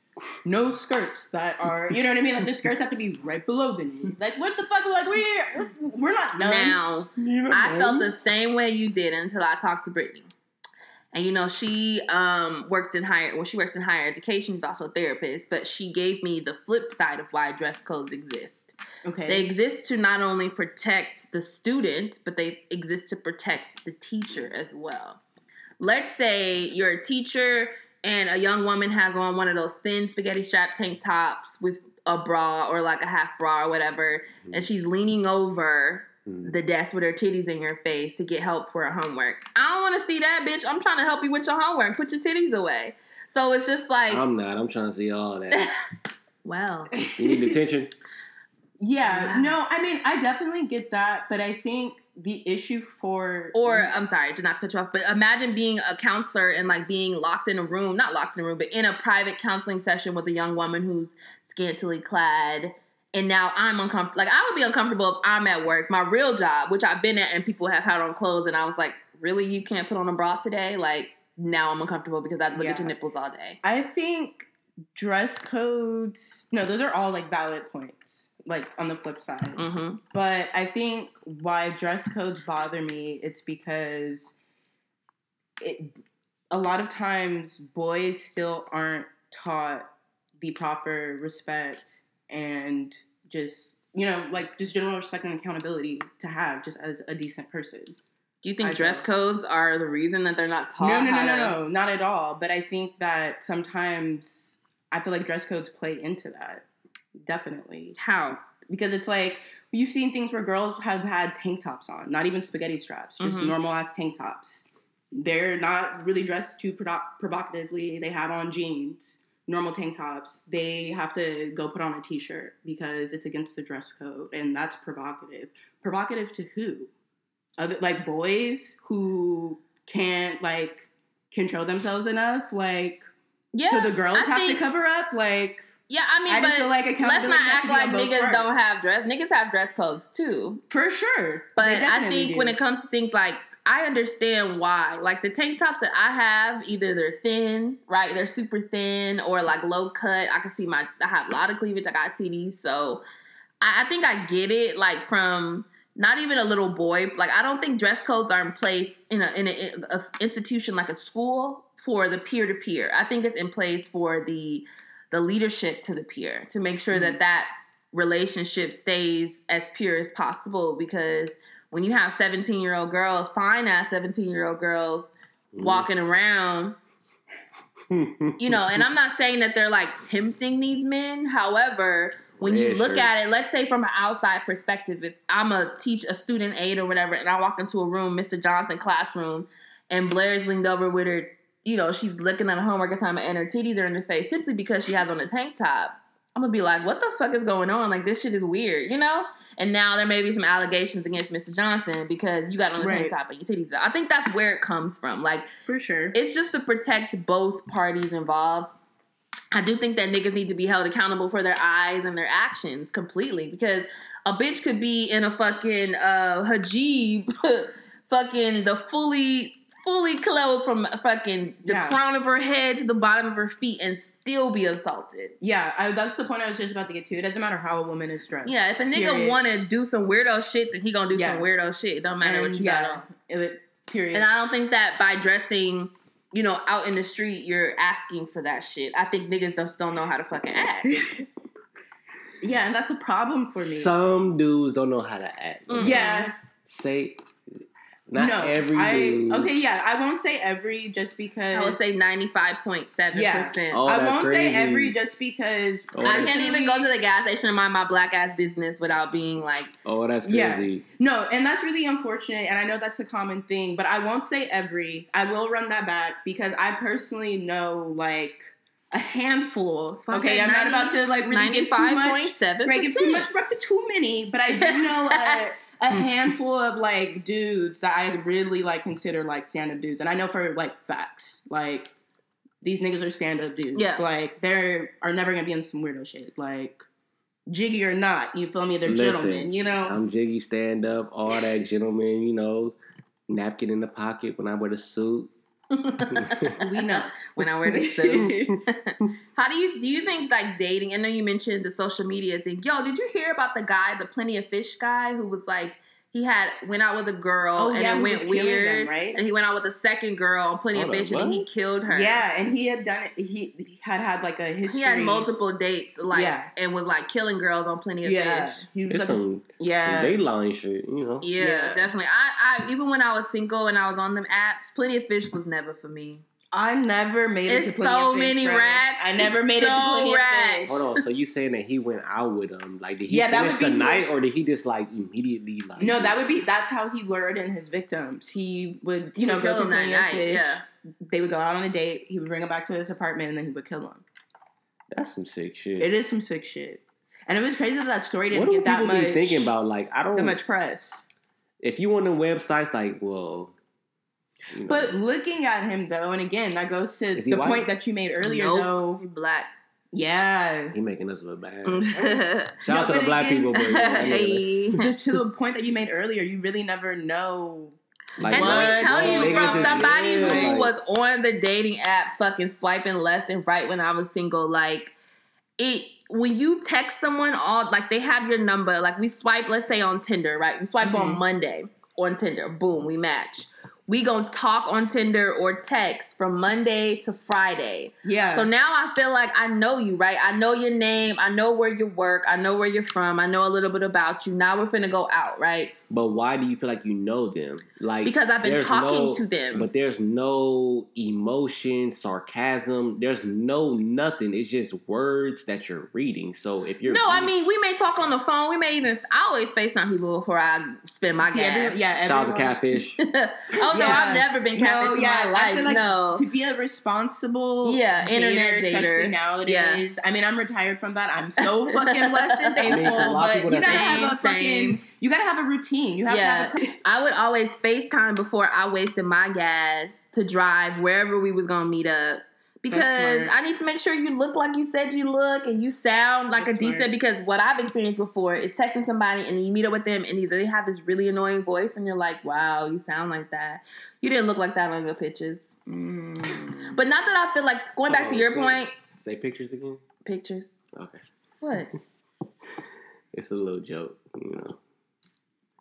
no skirts that are, you know what I mean? Like the skirts have to be right below the knee. Like what the fuck? Like we're we're not nuns. Now I felt the same way you did until I talked to Brittany. And you know, she um, worked in higher well, she works in higher education, she's also a therapist, but she gave me the flip side of why dress codes exist. Okay. They exist to not only protect the student, but they exist to protect the teacher as well. Let's say you're a teacher and a young woman has on one of those thin spaghetti strap tank tops with a bra or like a half bra or whatever, and she's leaning over Mhm. the desk with her titties in your face to get help for her homework. I don't want to see that, bitch. I'm trying to help you with your homework. Put your titties away. So it's just like, I'm not. I'm trying to see all that. [laughs] well, You need attention. [laughs] yeah. Wow. No, I mean I definitely get that, but I think the issue for Or I'm sorry, did not to cut you off, but imagine being a counselor and like being locked in a room, not locked in a room, but in a private counseling session with a young woman who's scantily clad. And now I'm uncomfortable. Like I would be uncomfortable if I'm at work, my real job, which I've been at, and people have had on clothes, and I was like, "Really, you can't put on a bra today?" Like now I'm uncomfortable because I look at your nipples all day. I think dress codes. No, those are all like valid points. Like on the flip side, Mm-hmm. but I think why dress codes bother me. It's because it. A lot of times, boys still aren't taught the proper respect and just you know like just general respect and accountability to have just as a decent person. Do you think I dress don't. codes are the reason that they're not taught? No, no, no, no, to- no, not at all. But I think that sometimes I feel like dress codes play into that. Definitely. How? Because it's like you've seen things where girls have had tank tops on, not even spaghetti straps, just Mhm. normal ass tank tops. They're not really dressed too provo- provocatively. They have on jeans, normal tank tops. They have to go put on a t shirt because it's against the dress code, and that's provocative. Provocative to who? Other, like boys who can't like control themselves enough? Like, Yeah. so the girls I have think- to cover up? Like, Yeah, I mean, I but feel like let's not act like niggas parts. don't have dress. Niggas have dress codes too. for sure. But I think do. when it comes to things like I understand why. Like the tank tops that I have, either they're thin, right? They're super thin, or like low cut. I can see my. I have a lot of cleavage. I got TDs, so I, I think I get it. Like from not even a little boy. Like I don't think dress codes are in place in a in a, a institution like a school for the peer to peer. I think it's in place for the the leadership to the peer to make sure that mm. that relationship stays as pure as possible because when you have 17 year old girls fine ass 17 year old girls mm. walking around [laughs] you know and i'm not saying that they're like tempting these men. However when you look shirt. at it let's say from an outside perspective if i'm a teach a student aid or whatever and i walk into a room mr johnson classroom and blair's leaned over with her you know she's looking at her homework assignment and her titties are in his face simply because she has on a tank top i'm gonna be like what the fuck is going on like this shit is weird you know and now there may be some allegations against mr johnson because you got on a tank Right. top and your titties out i think that's where it comes from like For sure. it's just to protect both parties involved. I do think that niggas need to be held accountable for their eyes and their actions completely because a bitch could be in a fucking uh hijab, [laughs] fucking the fully fully clothed from fucking the Yeah. crown of her head to the bottom of her feet and still be assaulted. Yeah, I, that's the point I was just about to get to. It doesn't matter how a woman is dressed. Yeah, if a nigga Period. want to do some weirdo shit, then he gonna do Yeah. some weirdo shit. It don't matter And what you yeah, got on. it- period. And I don't think that by dressing, you know, out in the street, you're asking for that shit. I think niggas just don't know how to fucking act. [laughs] yeah, and that's a problem for me. Some dudes don't know how to act. Mm. yeah, Say, not no, every I okay, yeah, I won't say every just because I will say 95.7%. Yeah. Oh, I won't crazy. say every just because Oh, I can't even go to the gas station and mind my black ass business without being like, Oh, that's Yeah. crazy. No, and that's really unfortunate, and I know that's a common thing, but I won't say every. I will run that back because I personally know like a handful. why I Okay, I'm not about to like really give too much. 95.7%. Right, give too much up to too many, but I do know a, [laughs] a handful of like dudes that I really like consider like stand up dudes, and I know for like facts, like these niggas are stand up dudes. Yeah. like they are never gonna be in some weirdo shit, like jiggy or not. You feel me? They're Listen, gentlemen, you know. I'm jiggy, stand up, all that gentleman, you know, napkin in the pocket when I wear the suit. We know. when I wear the [laughs] suit. [laughs] How do you do you think like dating? I know you mentioned the social media thing. Yo, did you hear about the guy, the Plenty of Fish guy, who was like he had went out with a girl Oh, and yeah, it who went was killing them, weird, right? and he went out with a second girl on Plenty Hold of on, Fish, and he killed her. Yeah, and he had done it. He, he had had like a history. He had multiple dates, like, Yeah. and was like killing girls on Plenty of Yeah, Fish. he was It's like, some, yeah. some Dateline shit, you know. Yeah, Yeah. definitely. I, I even when I was single and I was on them apps, Plenty of Fish was never for me. I never made it to Plenty so of Fish, many friend. rats. I never It's made it to so Plenty rats. of Fish. Hold on, so you saying that he went out with them? Like, did he Yeah, that finish would the night, his- or did he just like immediately like? No, that would be that's how he lured in his victims. He would, you know, would go kill them that Plenty of night, Fish. yeah. They would go out on a date. He would bring them back to his apartment, and then he would kill them. That's some sick shit. It is some sick shit. And it was crazy that that story didn't what do get that people much be thinking about? Like, I don't. that much press. If you on the websites, like, well, you know, But looking at him though, and again, that goes to the white? point that you made earlier Nope. though. He black. Yeah. he making us look bad. [laughs] hey. Shout out to the black again- people, but yeah, [laughs] to the point that you made earlier, you really never know. like, And What? let me tell you, from somebody yeah, who like- was on the dating apps, fucking swiping left and right when I was single, like it. When you text someone, all like they have your number. Like we swipe, let's say on Tinder, right? We swipe on Mhm. Monday on Tinder. Boom, we match. We gonna talk on Tinder or text from Monday to Friday. Yeah. So now I feel like I know you, right? I know your name. I know where you work. I know where you're from. I know a little bit about you. Now we're finna go out, right? But why do you feel like you know them? Like Because I've been talking no- to them. But there's no emotion, sarcasm. There's no nothing. It's just words that you're reading. So if you're No, I mean we may talk on the phone. We may even. I always Facetime people before I spend my See, gas. every- yeah, shout out to catfish. [laughs] oh no, Yeah. I've never been No, catfish in yeah, my I life. feel like no. to be a responsible Yeah, internet dater, dater. especially nowadays. I mean, I'm retired from that. I'm so fucking blessed and [laughs] I mean, thankful. a lot of but you that gotta have a Same, fucking. Same. You gotta have a routine. You have Yeah. to have a. I would always FaceTime before I wasted my gas to drive wherever we was gonna meet up. because. I need to make sure you look like you said you look and you sound like That's a decent. smart. Because what I've experienced before is texting somebody and you meet up with them and either they have this really annoying voice and you're like, wow, you sound like that. You didn't look like that on your pictures. Mm. But not that I feel like going back to Oh, your say- point. Say pictures again. Pictures. Okay, What? [laughs] it's a little joke, you know.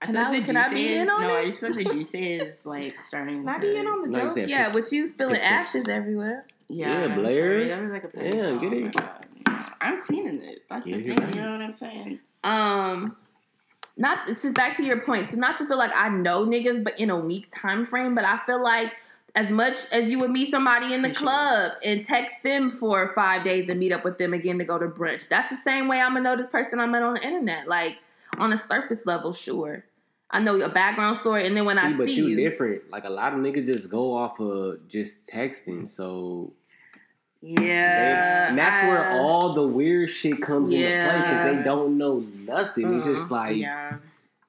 Can feel I- the can I be in on it? no, it? I just feel like the [laughs] juice is like starting. Can I be in on the No, joke? said Yeah, pic- with you spilling pictures. ashes everywhere. Yeah, Yeah, I'm Blair. sorry, That was like a Yeah, call. get Oh it. my God. I'm cleaning it. That's Get the thing. You know what I'm saying? Um, not to back to your point, to not to feel like I know niggas, but in a week time frame. But I feel like as much as you would meet somebody in the club and text them for five days and meet up with them again to go to brunch, that's the same way I'm gonna know this person I met on the internet. Like on a surface level, sure. I know your background story, and then when I but see you, you, different. Like a lot of niggas just go off of just texting. So they- yeah, and that's I- where all the weird shit comes into play because they don't know nothing. It's just mm-hmm. like yeah.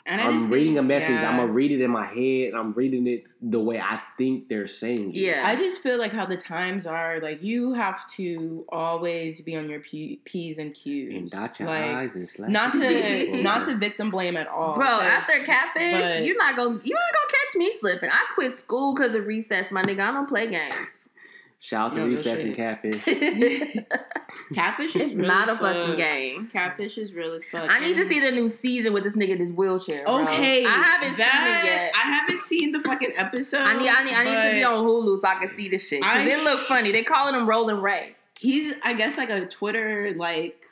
And I I'm just reading think- a message. yeah. I'm gonna read it in my head. I'm reading it the way I think they're saying it. Yeah. I just feel like how the times are, like you have to always be on your P- P's and Q's. And dot your like, eyes and slash. Not to teeth. not to victim blame at all. Bro, 'cause- after catfish, but- you're not gonna you not gonna catch me slipping. I quit school because of recess, my nigga. I don't play games. Shout out to No, no and catfish. [laughs] catfish is it's not a fuck. fucking game. Catfish is real as fuck. I need to see the new season with this nigga in his wheelchair. bro. Okay, I haven't that- seen it yet. I haven't seen the fucking episode. I need, I need, I need to be on Hulu so I can see this shit. Cause I it look funny. They calling him Rolling Ray. He's, I guess, like a Twitter like.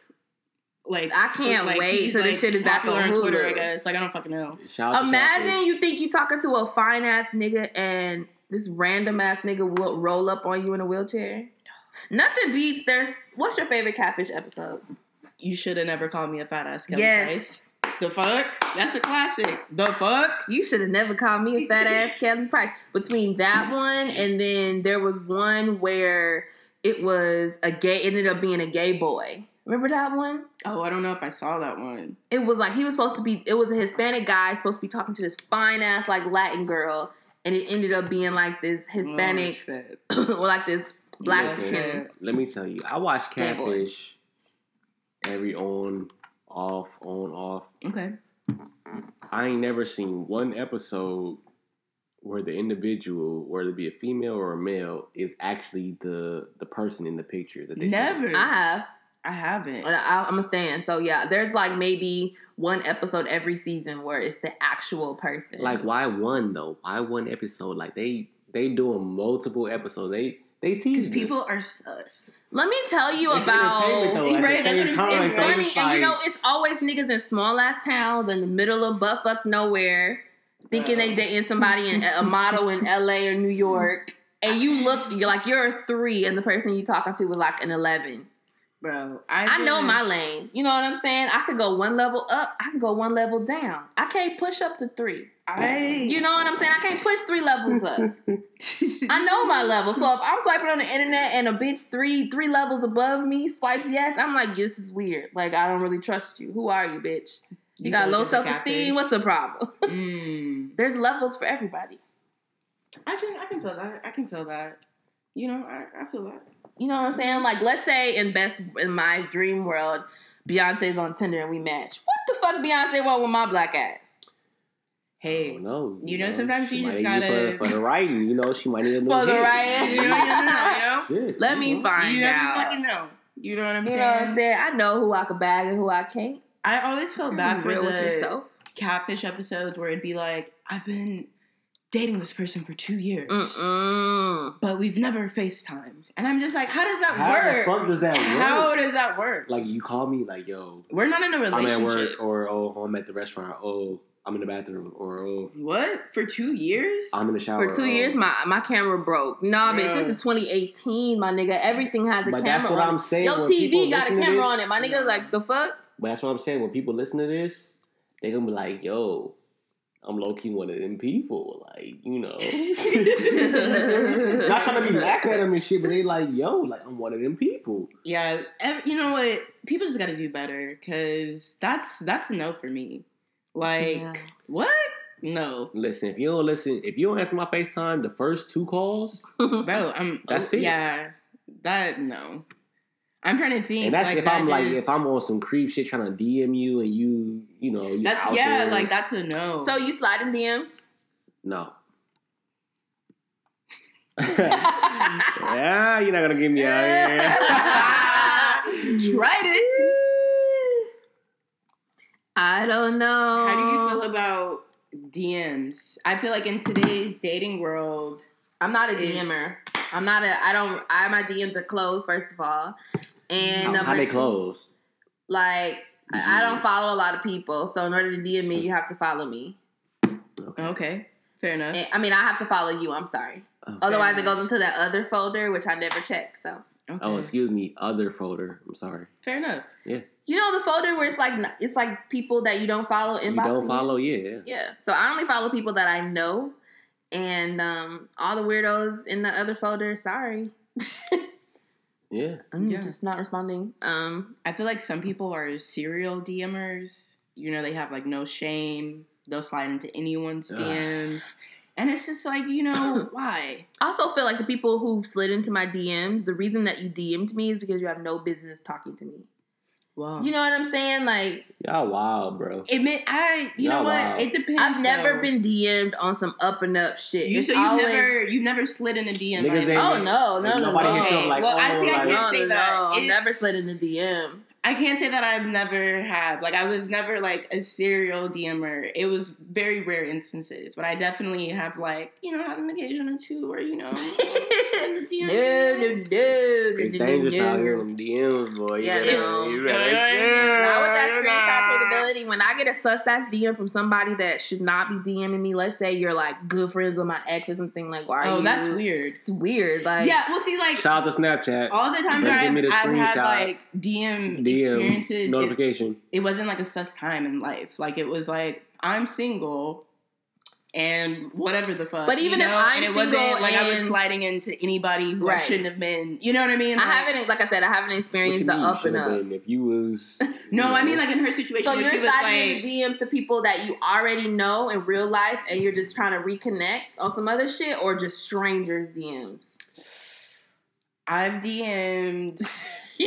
Like I can't like, wait he's, till this shit is back popular on Twitter. Hulu. I guess like I don't fucking know. Shout Imagine you think you're talking to a fine ass nigga and this random ass nigga will roll up on you in a wheelchair. Nothing beats. There's what's your favorite catfish episode? You should have never called me a fat ass Kelly Yes. Price. The fuck? That's a classic. The fuck? You should have never called me a fat ass [laughs] Kelly Price. Between that one and then there was one where it was a gay ended up being a gay boy. Remember that one? Oh, I don't know if I saw that one. It was like he was supposed to be it was a Hispanic guy supposed to be talking to this fine ass like Latin girl and it ended up being like this Hispanic Oh, [coughs] or like this black Listen, skin. Let me tell you, I watch Gay catfish every on, off, on, off. Okay. I ain't never seen one episode where the individual, whether it be a female or a male, is actually the the person in the picture that they see. Never. I have. I haven't. I, I'm a stand. So yeah, there's like maybe one episode every season where it's the actual person. Like why one though? Why one episode? Like they they doing multiple episodes. They they tease Because people are sus. let me tell you It's about. though, Right, the that's same what time, It's so funny, it's and you know, it's always niggas in small ass towns in the middle of buttfuck nowhere, thinking they dating somebody in a model in L.A. or New York, and you look, you're like you're a three, and the person you talking to was like an eleven. Bro, I, I know my lane. You know what I'm saying? I could go one level up, I can go one level down. I can't push up to three. I You know what I'm saying? I can't push three levels up. [laughs] I know my level. So if I'm swiping on the internet and a bitch three three levels above me swipes yes, I'm like, this is weird. Like I don't really trust you. Who are you, bitch? You, got low like it's a self esteem. What's the problem? [laughs] Mm. There's levels for everybody. I can I can feel that. I can feel that. You know, I, I feel that. You know what I'm saying? Like let's say in best in my dream world, Beyonce's on Tinder and we match. What the fuck Beyonce want with my black ass? Hey, don't know. You know, sometimes she you just might gotta- for, for the writing. You know, she might need a little For the writing. you know, you [laughs] know, Yeah, Let me know. find you never out. fucking know. You know what I'm saying? You know what I'm saying? I know who I could bag and who I can't. I always felt bad for the yourself. catfish episodes where it'd be like, I've been dating this person for two years, Mm-mm. but we've never FaceTimed. And I'm just like, how does that How the work? fuck does that work? How does that work? like you call me like, yo, We're not in a I'm relationship. at work, or oh, I'm at the restaurant, oh, I'm in the bathroom, or oh, What? For two years? I'm in the shower. For two oh. years, my my camera broke. Nah, bitch, this is 2018, my nigga. Everything has a But camera that's what on I'm saying. Your when TV got a camera this- on it. My nigga, like the fuck. But that's what I'm saying. When people listen to this, they're gonna be like, yo, I'm low key one of them people. Like, you know. [laughs] Not trying to be laughing at them and shit, but they like, yo, like I'm one of them people. Yeah, ev- you know what? People just got to do better because that's that's a no for me. Like Yeah. what? No, Listen, if you don't listen, if you don't answer my FaceTime, the first two calls, bro. I'm. That's oh, it. Yeah, that no. I'm trying to think. And that's like, if that I'm like is- if I'm on some creep shit trying to DM you and you you know you That's out yeah, there. like that's a no. So you slide in DMs? no. [laughs] [laughs] yeah, you're not gonna give me out here. [laughs] tried it. I don't know. How do you feel about DMs? I feel like in today's dating world, I'm not a DMer. I'm not a. I don't. I my DMs are closed. First of all, and How, number how they two, close? Like I I don't follow a lot of people, so in order to DM me, you have to follow me. okay, fair enough. And- I mean, I have to follow you. I'm sorry. Okay. Otherwise, it goes into that other folder, which I never check. So Okay. Oh, excuse me, other folder. I'm sorry. fair enough. Yeah. You know the folder where it's like it's like people that you don't follow You inboxing. don't follow, yeah. Yeah. So I only follow people that I know, and um, all the weirdos in the other folder. Sorry, [laughs] Yeah. I'm Yeah. just not responding. Um, I feel like some people are serial DMers. You know, they have like no shame. They'll slide into anyone's Ugh. DMs. And it's just like, you know, [coughs] why? I also feel like the people who slid into my DMs, the reason that you DM'd me is because you have no business talking to me. Well, You know what I'm saying? Like Y'all wild, bro. it may, I, you know Y'all what? wild. It depends. I've never though. been DM'd on some up and up shit. You It's so you've always- never you've never slid in a DM. Niggas either. ain't- Oh no, no, Like, no, no. hit like, Well, I oh, see, I oh, like, can't no, say no, that. no. I've never slid in a DM. I can't say that I've never have. Like I was never like a serial DMer. It was very rare instances, but I definitely have like you know had an occasion or two where you know. no, no, no, It's no, dangerous no, out here no. in the DMs, boy. You Yeah, better- no. you better- Yeah, yeah, Not with that screenshot nah. capability. When I get a sus ass DM from somebody that should not be DMing me, let's say you're like good friends with my ex or something, like why are Oh, you? that's weird. It's weird. Like yeah, well, see, like Shout out to Snapchat. all the time Better that give me I've, the I've had screenshot. like DM, DM experiences, it, notification. it wasn't like a sus time in life. Like it was like I'm single. And whatever the fuck. But even you if? I'm and it wasn't single like I was sliding into anybody who I shouldn't have been. You know what I mean? I haven't, like I said, I haven't What you experienced the mean you up and should've up. been If you was [laughs] No, you I mean like in her situation. So you're she sliding like, in the DMs to people that you already know in real life, and you're just trying to reconnect on some other shit, or just strangers DMs. I've DM'd. [laughs]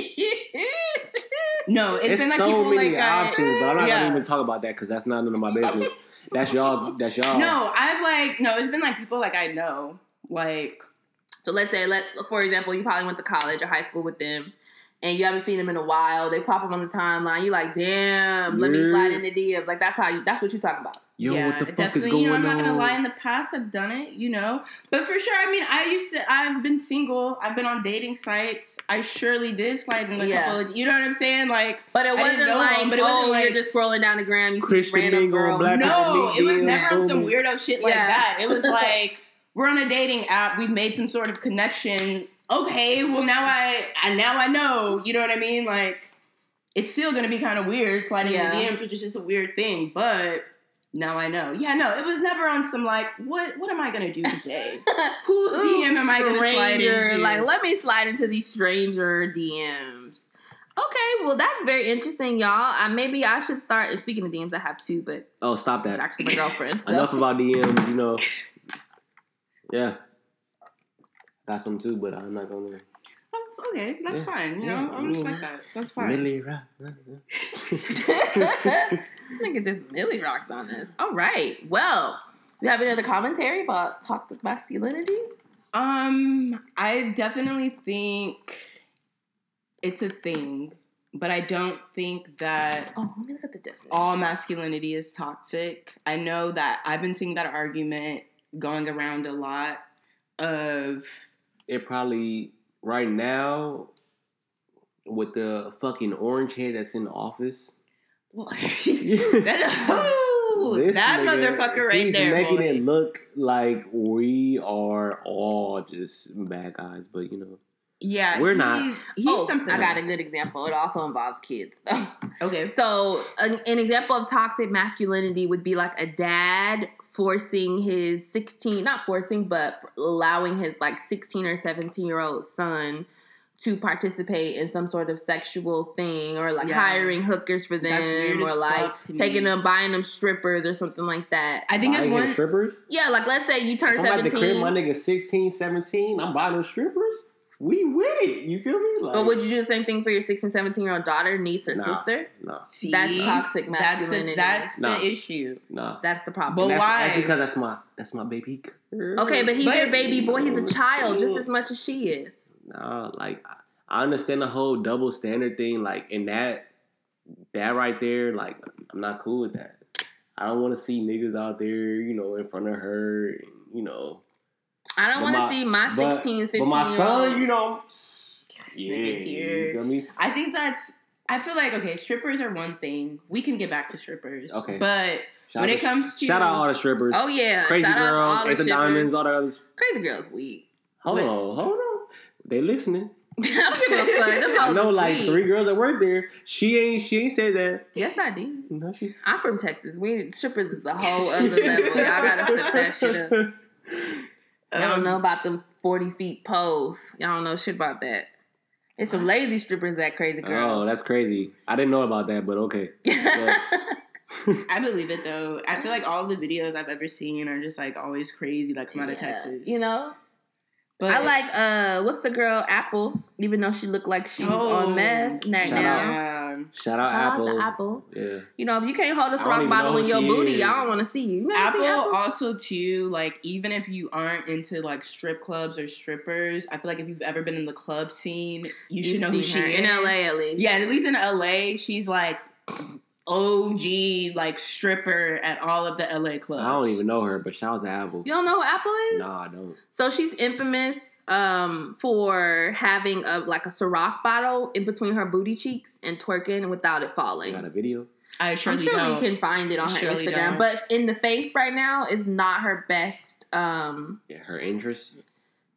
No, it's It's been like so people many like I- options, but I'm not Yeah. gonna even talk about that because that's not none of my business. that's y'all. That's y'all. No, I've like no, it's been like people like I know. Like So let's say, let for example, you probably went to college or high school with them, and you haven't seen them in a while. They pop up on the timeline. You're like, damn, let me slide in the DMs. Like that's how you. That's what you talking about. Yo, yeah, what the fuck is definitely, going you know, I'm not gonna lie, in the past I've done it, you know. But for sure, I mean I used to I've been single, I've been on dating sites. I surely did slide in a Yeah. couple of you know what I'm saying? Like But it I didn't wasn't like, them, but it wasn't oh, like- you're just scrolling down the gram, you see Christian random Mingle, girl. Black No, it was never on some weirdo shit like Yeah. that. It was [laughs] like we're on a dating app. We've made some sort of connection. Okay, well now I, I now I know. You know what I mean? Like it's still gonna be kind of weird sliding Yeah. in the DMs, which is just a weird thing. But now I know. Yeah, no, it was never on some like what what am I gonna do today? [laughs] Whose Ooh, DM am I gonna slide into? Like, let me slide into these stranger DMs. Okay, well, that's very interesting, y'all. Uh, maybe I should start. And speaking of DMs, I have two, but Oh, stop it's that. actually my girlfriend. [laughs] so- Enough about DMs. You know. Yeah. Got some too, but I'm not gonna. That's okay. That's Yeah. fine. You Yeah. know, I'm just like that. That's fine. Millie Rock. [laughs] Nigga just Millie rocked on this. All right. Well, you have any other commentary about toxic masculinity? Um, I definitely think it's a thing, but I don't think that Oh, let me look at the definition. all masculinity is toxic. I know that I've been seeing that argument going around a lot of It probably right now with the fucking orange head that's in the office. [laughs] [laughs] that, Ooh, that nigga, motherfucker right he's there. making boy. it look like we are all just bad guys, but you know, yeah, We're not. He's, he's oh, something. I got a good example. It also involves kids, though. Okay. So, an, an example of toxic masculinity would be like a dad forcing his 16, not forcing, but allowing his like 16 or 17 year old son to participate in some sort of sexual thing or like Yeah. hiring hookers for them or like taking them, buying them strippers or something like that. I think it's buying him one. strippers. yeah, like let's say you turn I'm at the crib, 17. my nigga 16, 17. I'm buying them strippers. We with it. You feel me? Like, But would you do the same thing for your 16, 17 year old daughter, niece, or Nah. sister? No, See? That's toxic That's, masculinity. that's Nah. the issue. no. That's the problem. But that's, why? That's because that's my that's my baby. girl. okay, but he's But- your baby boy. He's a child just as much as she is. No, like I- I understand the whole double standard thing. Like in that that right there, like I'm not cool with that. I don't want to see niggas out there, you know, in front of her, and, you know. I don't want to see my but- 16, 15 But my year son, old. you know, yeah, you feel me? I think that's. I feel like okay, strippers are one thing. We can get back to strippers. Okay. But Shout when it to- comes to shout out all the strippers, Oh yeah, crazy shout out to all girls, the Ace. Diamonds, all the others. Crazy girls weak. Hold Wait. on, hold on, they listening. [laughs] I don't give a fuck. Them I hoes know like weak. three girls that work there. She ain't she ain't said that. Yes, I did. No, she. I'm from Texas. We strippers is a whole other level. Y'all gotta step that shit up. [laughs] Y'all don't um, know about them 40 feet poles. Y'all don't know shit about that. It's some lazy strippers that crazy girls. Oh, that's crazy. I didn't know about that, but okay. [laughs] I believe it though. I feel like all the videos I've ever seen are just like always crazy, like come out of Texas. You know? But I like uh what's the girl Apple, even though she looked like she's Oh. on meth right now. Yeah. Shout out Shout Apple. out to Apple. Yeah. You know, if you can't hold a don't rock bottle in your booty, is. I don't want to see you. You Apple, see Apple? also too like even if you aren't into like strip clubs or strippers, I feel like if you've ever been in the club scene, you should You've know who she her is in LA at least. Yeah, at least in LA, she's like OG like stripper at all of the LA clubs. I don't even know her, but shout out to Apple. You don't know who Apple is? No, I don't. So she's infamous um, for having a like a Ciroc bottle in between her booty cheeks and twerking without it falling. You falling. got a video? I I'm sure don't. we can find it on I her Instagram, don't. but in the face right now is not her best. Um, Yeah, her interest.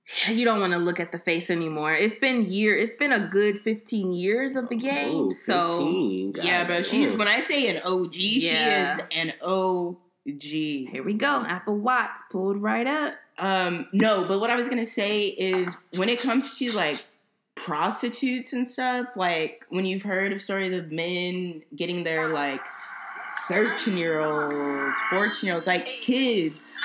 [laughs] you don't want to look at the face anymore. It's been year. It's been a good 15 years of the game. Ooh, so 15, yeah, but she's when I say an OG, Yeah. she is an OG. here we go. Apple Watts pulled right up. Um, no, but what I was gonna say is when it comes to like prostitutes and stuff, like when you've heard of stories of men getting their like thirteen year olds, fourteen year olds, like kids.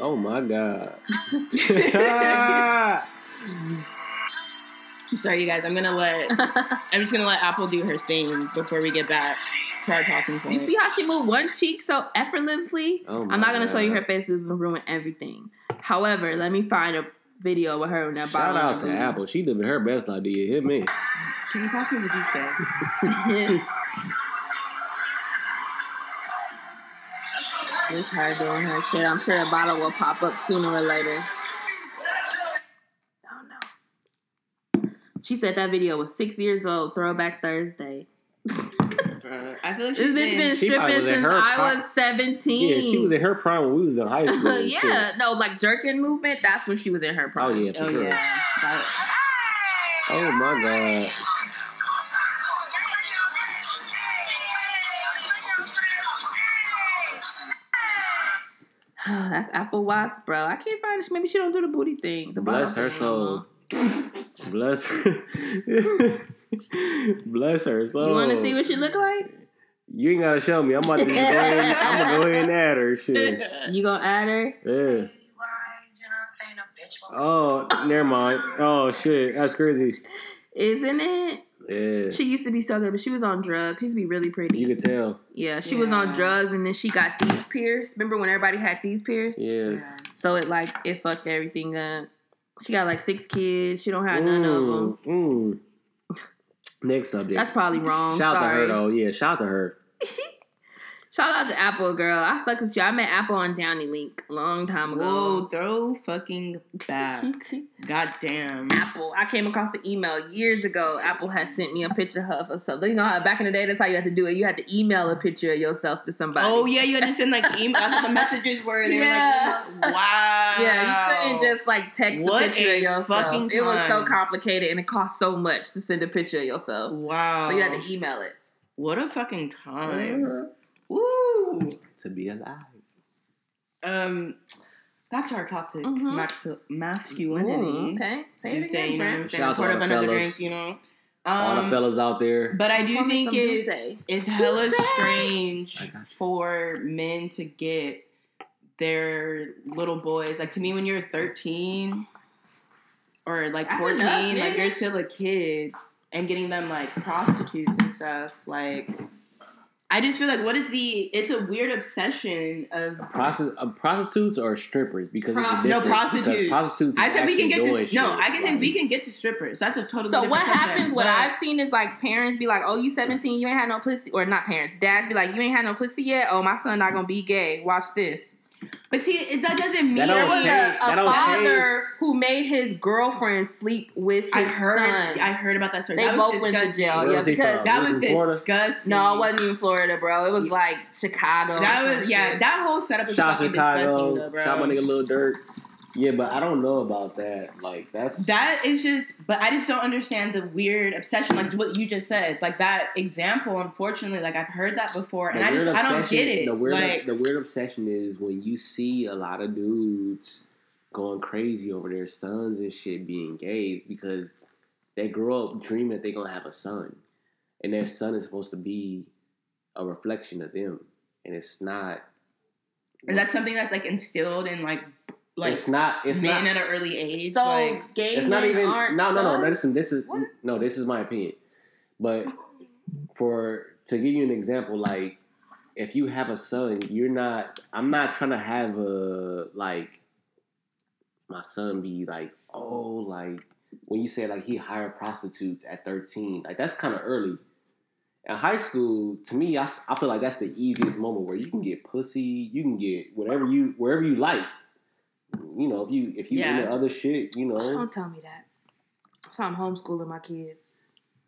Oh my god. [laughs] Sorry, you guys. I'm gonna let I'm just gonna let Apple do her thing before we get back to our talking point. you see how she moved one cheek so effortlessly? Oh my I'm not gonna show you her face because it'll ruin everything. However, let me find a video with her in that Shout bottle. out to. Apple. She living her best idea. Hit me. Can you pass me the [laughs] juice? [laughs] Sir? It's her doing her shit. I'm sure a bottle will pop up sooner or later. Oh no. She said that video was six years old. Throwback Thursday. Uh, I feel like This she's bitch been stripping was since I prime. was 17. Yeah, she was in her prime when we was in high school. and [laughs] shit. yeah, no, like jerking movement. That's when she was in her Oh prime. yeah, for Oh sure. yeah. Got. Oh my god. That's Apple Watts, bro. I can't find it. Maybe she don't do the booty thing. The Bless her thing soul. [laughs] Bless her. [laughs] Bless her soul. You want to see what she look like? You ain't gotta show me. I'm about to go ahead. [laughs] I'm gonna go ahead and add her. Shit. You gonna add her? Yeah. Oh, never mind. Oh shit, that's crazy. Isn't it? Yeah, She used to be so good, but she was on drugs. She used to be really pretty. you could tell. yeah, she was on drugs, and then she got these pierced. Remember when everybody had these pierced? Yeah. So it like it fucked everything up. She got like six kids. She don't have none of them. Mm, mm. Next subject. That's probably wrong. Shout out to her though. Yeah, shout out to her. [laughs] Shout out to Apple, girl. I fuck with you. I met Apple on Downelink a long time ago. Whoa, throw fucking back. [laughs] God damn. Apple. I came across the email years ago. Apple had sent me a picture of herself. You know how back in the day, that's how you had to do it. You had to email a picture of yourself to somebody. Oh yeah, you had to send like [laughs] email. The messages were. They Yeah. were like, wow. [laughs] Yeah, you couldn't just like text What a picture a of yourself. It was so complicated and it cost so much to send a picture of yourself. Wow. So you had to email it. What a fucking time. Mhm. Woo. To be alive. Um, back to our topic, Mhm. max- masculinity. Ooh, okay. Say Do it say, again, you know what I'm saying? Shout out to Pour all the another fellas. drink, you know. All the Um, fellas out there. But I do Pour me think it's D'ussé. it's hella D'ussé. strange I got you. for men to get their little boys. Like to me, when you're 13, or like That's 14, enough, like you're still a kid and getting them like prostitutes and stuff. Like, I just feel like what is the? It's a weird obsession of. Prosti- uh, prostitutes or strippers because it's No prostitutes. Prostitutes. I said we can get doing to no. I can think like- we can get to strippers. That's a totally. So different what subject, happens? What but- I've seen is like parents be like, "Oh, you 17, you ain't had no pussy," or not parents, dads be like, "You ain't had no pussy yet. Oh, my son not gonna be gay. Watch this." But see, that doesn't mean That There was change- a, that a don't father who made his girlfriend sleep with his I heard. son. I heard about that story. they that was both went to jail. Where Yeah, because from? That Was was it Florida? disgusting. no, it wasn't even Florida, bro. It was like Chicago. That was yeah. shit. That whole setup is Shout fucking Chicago. disgusting, though, bro. Shout my nigga Lil Dirt. Yeah, but I don't know about that. Like that's That is just, but I just don't understand the weird obsession, like what you just said, like that example. Unfortunately, like I've heard that before, and I just I don't get it. The weird, like, the weird obsession is when you see a lot of dudes going crazy over their sons and shit being gays because they grow up dreaming that they're gonna have a son, and their son is supposed to be a reflection of them, and it's not. is that something that's like instilled in like like it's not. It's men not. at an early age? So like, gay It's men not even. aren't No, no, no. sons? Listen, this is What? no. This is my opinion, but for to give you an example, like if you have a son, you're not. I'm not trying to have a like my son be like, oh, like when you say like he hired prostitutes at 13, like that's kind of early. In high school, to me, I, I feel like that's the easiest moment where you can get pussy, you can get whatever you wherever you like. You know, if you if you Yeah. into other shit, you know, Don't tell me that. So I'm homeschooling my kids.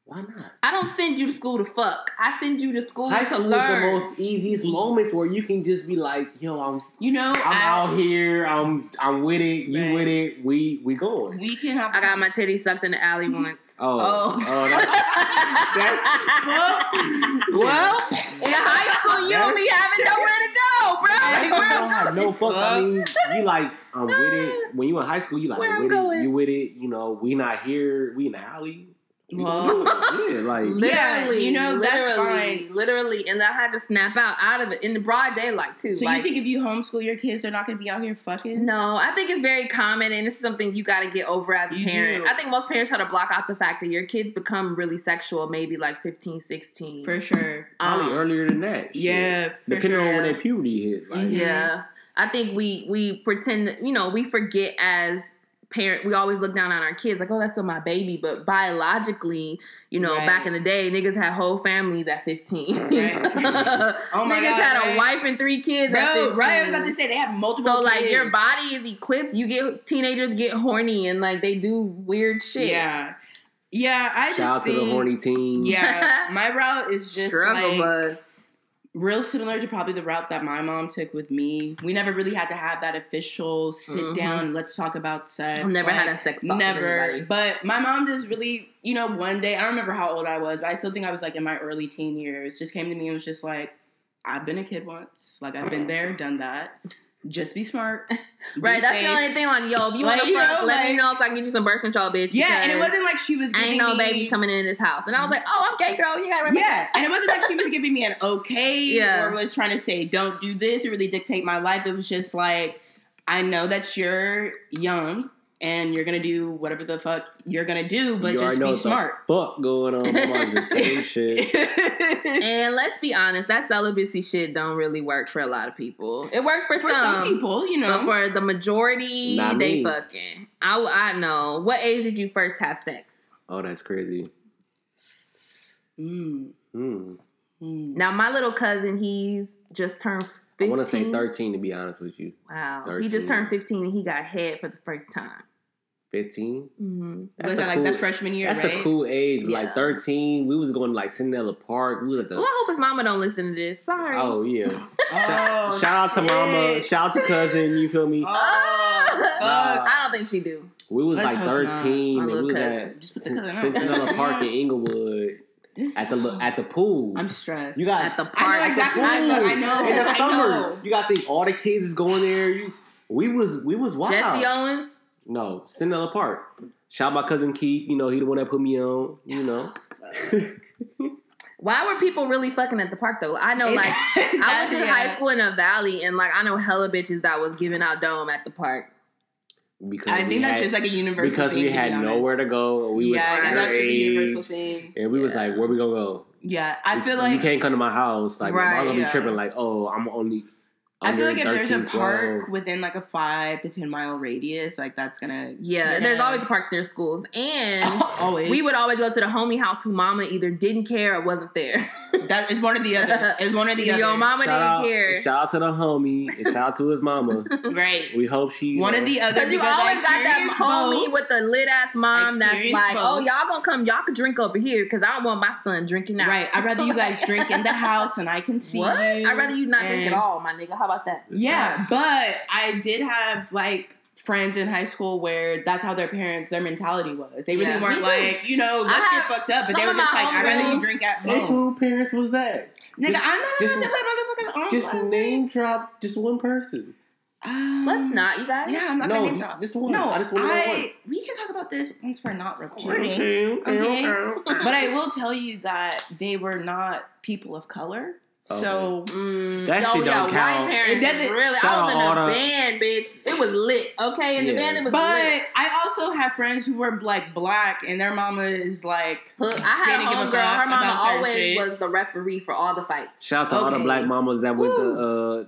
Why not? I don't send you to school to fuck. I send you to school High to school learn. is the most easiest moments where you can just be like, yo, I'm you know, I'm I- out here, I'm I'm with it, you Right. with it, we we going. We can have. I got my titty sucked in the alley once. Oh, Oh. oh, that's, [laughs] well, in high school, you don't be having [laughs] nowhere to go, bro. Like, where I don't I'm have no fucks. I mean, you like I'm with it. [laughs] When you in high school, you like Where I'm I'm with going. it, you with it. You know, we not here, we in the alley. We Well. gonna do it. yeah, like Literally, Yeah, you know, that's literally, fine. literally, and I had to snap out out of it in the broad daylight too. So like, you think if you homeschool your kids, they're not going to be out here fucking? No, I think it's very common, and it's something you got to get over as a You parent. do. I think most parents try to block out the fact that your kids become really sexual, maybe like 15, 16. for sure. probably Um, earlier than that. shit. Yeah, depending sure. on when their puberty hit. Like. Yeah, I think we we pretend you know we forget as parent. We always look down on our kids like, oh, that's still my baby, but biologically, you know, Right. back in the day, niggas had whole families at fifteen. Right. [laughs] Oh my niggas God, had right. a wife and three kids at Bro, fifteen. right? I was about to say they have multiple. So like your body is equipped. You get teenagers get horny and like they do weird shit. Yeah, yeah. I just Shout out to the horny teens. Yeah, [laughs] my route is just Struggle like bus. Real similar to probably the route that my mom took with me. We never really had to have that official sit Mhm. down. Let's talk about sex. I've never had a sex talk. Never. But my mom just really, you know, one day I don't remember how old I was, but I still think I was like in my early teen years. Just came to me and was just like, I've been a kid once. Like I've been there, done that. Just be smart. [laughs] Be Right, that's safe. the only thing. Like, yo, if you Like, want to fuck, know, let me know so I can get you some birth control, bitch. Yeah, and it wasn't like she was giving ain't no me, babies coming in this house. And I was like, oh, I'm gay, girl. You gotta remember. Yeah, and it wasn't like she was [laughs] giving me an okay Yeah. or was trying to say don't do this or really dictate my life. It was just like I know that you're young and you're gonna do whatever the fuck you're gonna do, but you just be smart. fuck going on. I'm on the same shit. And let's be honest, that celibacy shit don't really work for a lot of people. It worked for, For some people, you know, but for the majority, Not they me. fucking. I I know. What age did you first have sex? Oh, that's crazy. Mm, Hmm. mm. Now my little cousin, he's just turned. 15. I want to say 13 to be honest with you. Wow, he just turned fifteen and he got head for the first time. 15. Mm-hmm. was a that like cool- that's freshman year, That's right? a cool age. Yeah. Like 13, we was going to like Centinela Park. We was at the. Well, I hope his mama don't listen to this. Sorry. Oh yeah. [laughs] Oh, shout out to mama. Shout out to cousin. You feel me? Oh, [laughs] fuck. I don't think she do. We was Let's like 13 and we was cousin. at Just put the Cin- cousin out. Centinela Park in [laughs] Inglewood This- at the at the pool. I'm stressed. you got At the I know park. exactly I know. I know. in the I summer. know. You got to think all the kids is going there. You, we was we was wild. Jesse Owens. No, Centinela Park. Shout out my cousin Keith. You know he the one that put me on. You know. Ah, Why were people really fucking at the park though? I know, like, [laughs] I went to Yeah. high school in a valley, and like, I know hella bitches that was giving out dome at the park. because I we think that's had- just like a universal because thing, we to be had nowhere to go. We was yeah, right. that's just a universal thing. and we was like, where we gonna go? Yeah, I You- feel like you can't come to my house. Like, Right, I'm gonna yeah. be tripping. Like, oh, I'm only. I feel like if under there's a 13, park within like a five to ten mile radius, like that's gonna Yeah, you're there's always parks near schools, and [laughs] always. we would always go to the homie house who mama either didn't care or wasn't there. [laughs] That is one or the other. It's one or the [laughs] Your other. mama shout didn't out, care. Shout out to the homie and shout out to his mama. right. We hope she One uh, or the other. Because you always got that experienced homie both. with the lit ass mom that's experienced like, oh, y'all gonna come, y'all could drink over here because I don't want my son drinking out. Right. I'd rather you guys drink in the house and I can see What? you. I'd rather you not drink at all, my nigga. How about that? Yeah, but I did have like friends in high school where that's how their parents, their mentality was. They really Yeah, weren't like, you know, I let's get fucked up, but they were just like, I'd rather you drink at Hey, home. who parents was that? Nigga, Just- I'm not just- about to put motherfuckers on. Just blast. name drop just one person. Um, Let's not, you guys. Yeah, I'm not No, gonna name just, drop. just one. No, I just want to one. I, we can talk about this once we're not recording. Okay, okay, Okay. okay. But I will tell you that they were not people of color. So Mm, That yo, shit yeah, don't count. white parents. It doesn't- really. I was in a all band, bitch. It was lit. Okay, in the band it was But lit. I also have friends who were like black and their mama is like Hook. I had Didn't a give a homegirl. Her mama always shit. was the referee for all the fights. Shout out to all the black mamas that went to Uh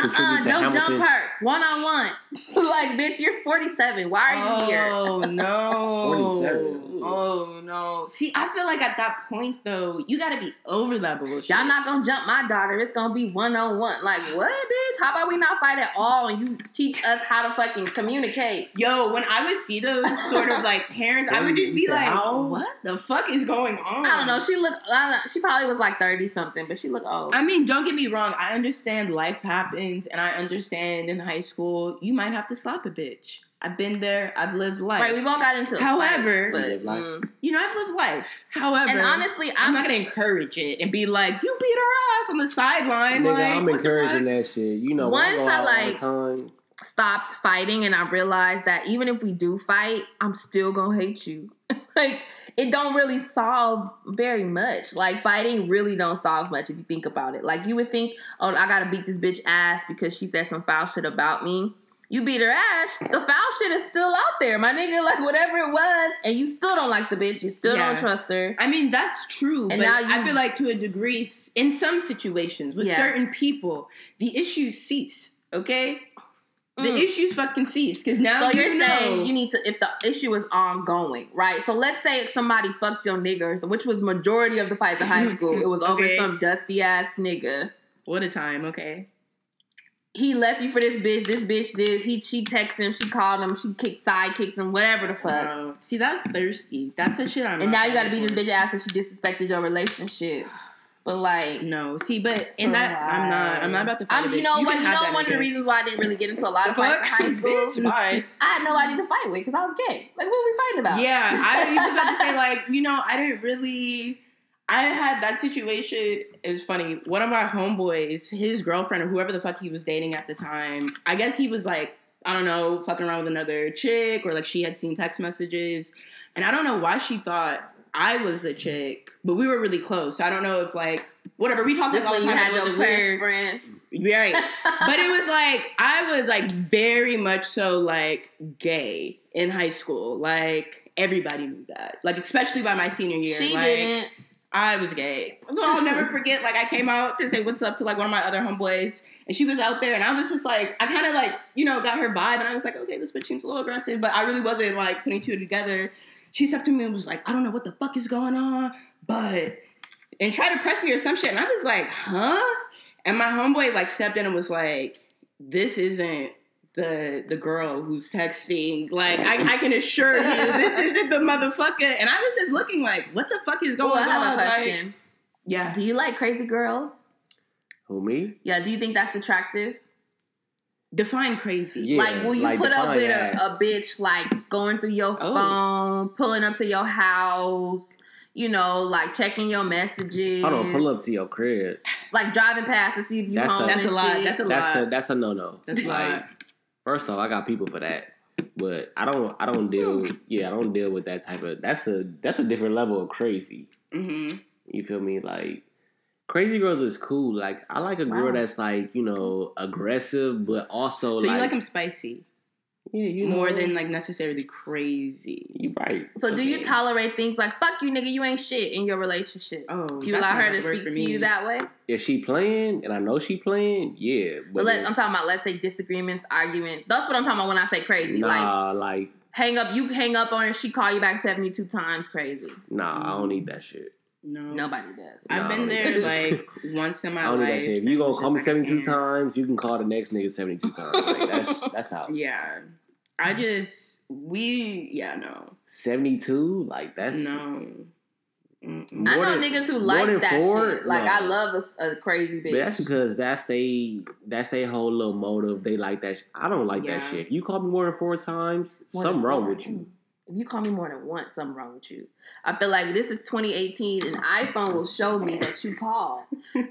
contribute uh-uh, to don't Hamilton. jump her. One on one. [laughs] Like, bitch, you're 47. Why are you here? Oh [laughs] no. 47. Oh no. See, I feel like at that point though, you gotta be over that bullshit. Y'all not gonna jump my daughter. It's gonna be one on one. Like, what, bitch? How about we not fight at all and you teach us how to fucking communicate? Yo, when I would see those sort of like parents, I would just be like, how? "What the fuck is going on?" I don't know. She looked, I don't know, she probably was like 30 something, but she looked old. I mean, don't get me wrong. I understand life happens, and I understand in high school you might have to slap a bitch. I've been there. I've lived life. right, we've all got into However- fights, but, mm. you know, I've lived life. However, and honestly, I'm I'm, not gonna encourage it and be like, "You beat her ass on the sideline." Nigga, like, I'm encouraging that shit. You know, when I Once go I, out all the like- time. stopped fighting and I realized that even if we do fight, I'm still gonna hate you. [laughs] like it don't really solve very much. Like fighting really don't solve much if you think about it. Like you would think, oh, I gotta beat this bitch ass because she said some foul shit about me. You beat her ass, the foul shit is still out there, my nigga. Like whatever it was, and you still don't like the bitch. You still Yeah. don't trust her. I mean, that's true, And but now I feel like to a degree, in some situations with Yeah. certain people, the issues cease. Okay, the Mm. issues fucking cease because now So you you're know. saying you need to if the issue is ongoing, right? So let's say somebody fucked your niggers, which was majority of the fights in high school. It was over Okay. some dusty ass nigga. what a time. Okay, He left you for this bitch. This bitch did. He she texted him. She called him. She kicked side kicked him. Whatever the fuck. See, that's thirsty. That's a shit I'm. and now you got to be this bitch ass because she disrespected your relationship. But like, No, see, but in For that, I'm not. I'm not about to. Fight I'm. Um, you know what? You know one of the reasons why I didn't really get into a lot of fights in high [laughs] school. [laughs] I had nobody to fight with because I was gay. Like, what were we fighting about? Yeah, I was about to say [laughs] like you know I didn't really. I had that situation. It was funny. One of my homeboys, his girlfriend or whoever the fuck he was dating at the time, I guess he was like I don't know, fucking around with another chick or like she had seen text messages, and I don't know why she thought I was the chick, but we were really close. So I don't know if like whatever we talked This all when the you had your best friend. Right. [laughs] but it was like I was like very much so like gay in high school. Like everybody knew that. Like especially by my senior year. She like, didn't. I was gay. So I'll never [laughs] forget. Like I came out to say what's up to like one of my other homeboys, and she was out there, and I was just like, I kind of like you know got her vibe, and I was like, okay, this bitch seems a little aggressive, but I really wasn't like putting two together. She stepped to me and was like, I don't know what the fuck is going on, but and tried to press me or some shit, and I was like, huh? And my homeboy like stepped in and was like, this isn't the the girl who's texting. Like I, I can assure you, this [laughs] isn't the motherfucker. And I was just looking like, what the fuck is going Oh, I have on? a Like, question. yeah. Do you like crazy girls? Who me? Yeah. Do you think that's attractive? Define crazy. Yeah, like, will you like put up with a, a bitch like going through your Oh. phone, pulling up to your house? You know, like checking your messages. Hold on, pull up to your crib. Like driving past to see if you That's a- home That's and a lot. shit. That's a That's a lot. that's a no no. That's like, lot. First off, I got people for that, but I don't I don't deal yeah I don't deal with that type of that's a that's a different level of crazy. Mm-hmm. You feel me? Like crazy girls is cool. Like I like a girl Wow. that's like you know aggressive, but also So like you like them spicy? Yeah, you know, more than like necessarily crazy. you right. So do you tolerate things like "fuck you, nigga, you ain't shit" in your relationship? Oh, Do you allow her to speak to you that way? if she playing and I know she playing? Yeah, But but let, then- I'm talking about let's say disagreements, argument. That's what I'm talking about when I say crazy. Like nah, like hang up, you hang up on her, she call you back 72 times, crazy. nah, I don't need that shit. No, Nobody does. I've Nah. been [laughs] there like once in my I don't need life. that shit. If you gonna call me like, 72 times, you can call the next nigga 72 times. Like [laughs] that's that's how. Yeah, I just we yeah no 72, like that's no. Mm-mm. I know than- niggas who like that four? shit. Like No. I love a, a crazy bitch. But that's because that's they that's their whole little motive. They like that. Sh- I don't like Yeah. that shit. If you call me more than four times, More something wrong four. with you. If you call me more than once, something wrong with you. I feel like this is 2018 and iPhone will show me that you called.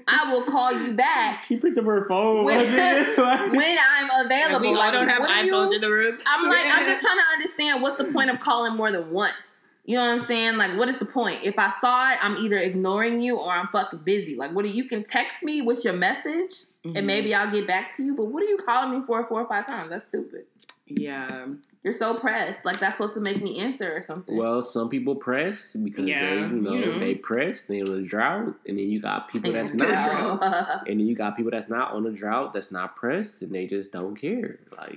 I will call you back He picked up her phone. When- nigga. [laughs] when I'm available. we all Like, don't have iPhones you- in the room. I'm like, I'm just trying to understand what's the point of calling more than once. You know what I'm saying? Like, what is the point? If I saw it, I'm either ignoring you or I'm fucking busy. Like, what do you can text me with your message Mhm. and maybe I'll get back to you. But what are you calling me for four or five times? That's stupid. yeah. You're so pressed. Like that's supposed to make me answer or something. well, some people press because Yeah, they, you know, you know. they press. They on a drought, and then you got people that's not. No. [laughs] And then you got people that's not on a drought, that's not pressed, and they just don't care. Like,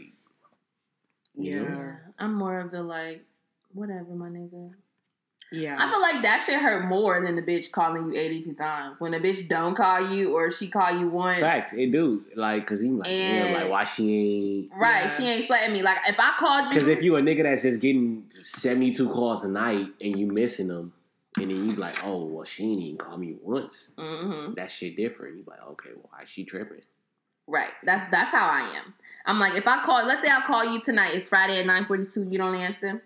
you Yeah. know? yeah, I'm more of the like, whatever, my nigga. Yeah. I feel like that shit hurt more than the bitch calling you 82 times. When a bitch don't call you or she call you once. Facts, it do. Like, cause he like, And- yeah, like why she ain't? Right, Yeah. she ain't sweating me. Like if I called you, Because if you a nigga that's just getting seventy two calls a night and you missing them, and then you be like, oh well, she ain't even call me once. Mhm. That shit different. You like, okay, well, why she tripping? right, that's that's how I am. I'm like, if I call, let's say I call you tonight. It's Friday at 9:42. You don't answer.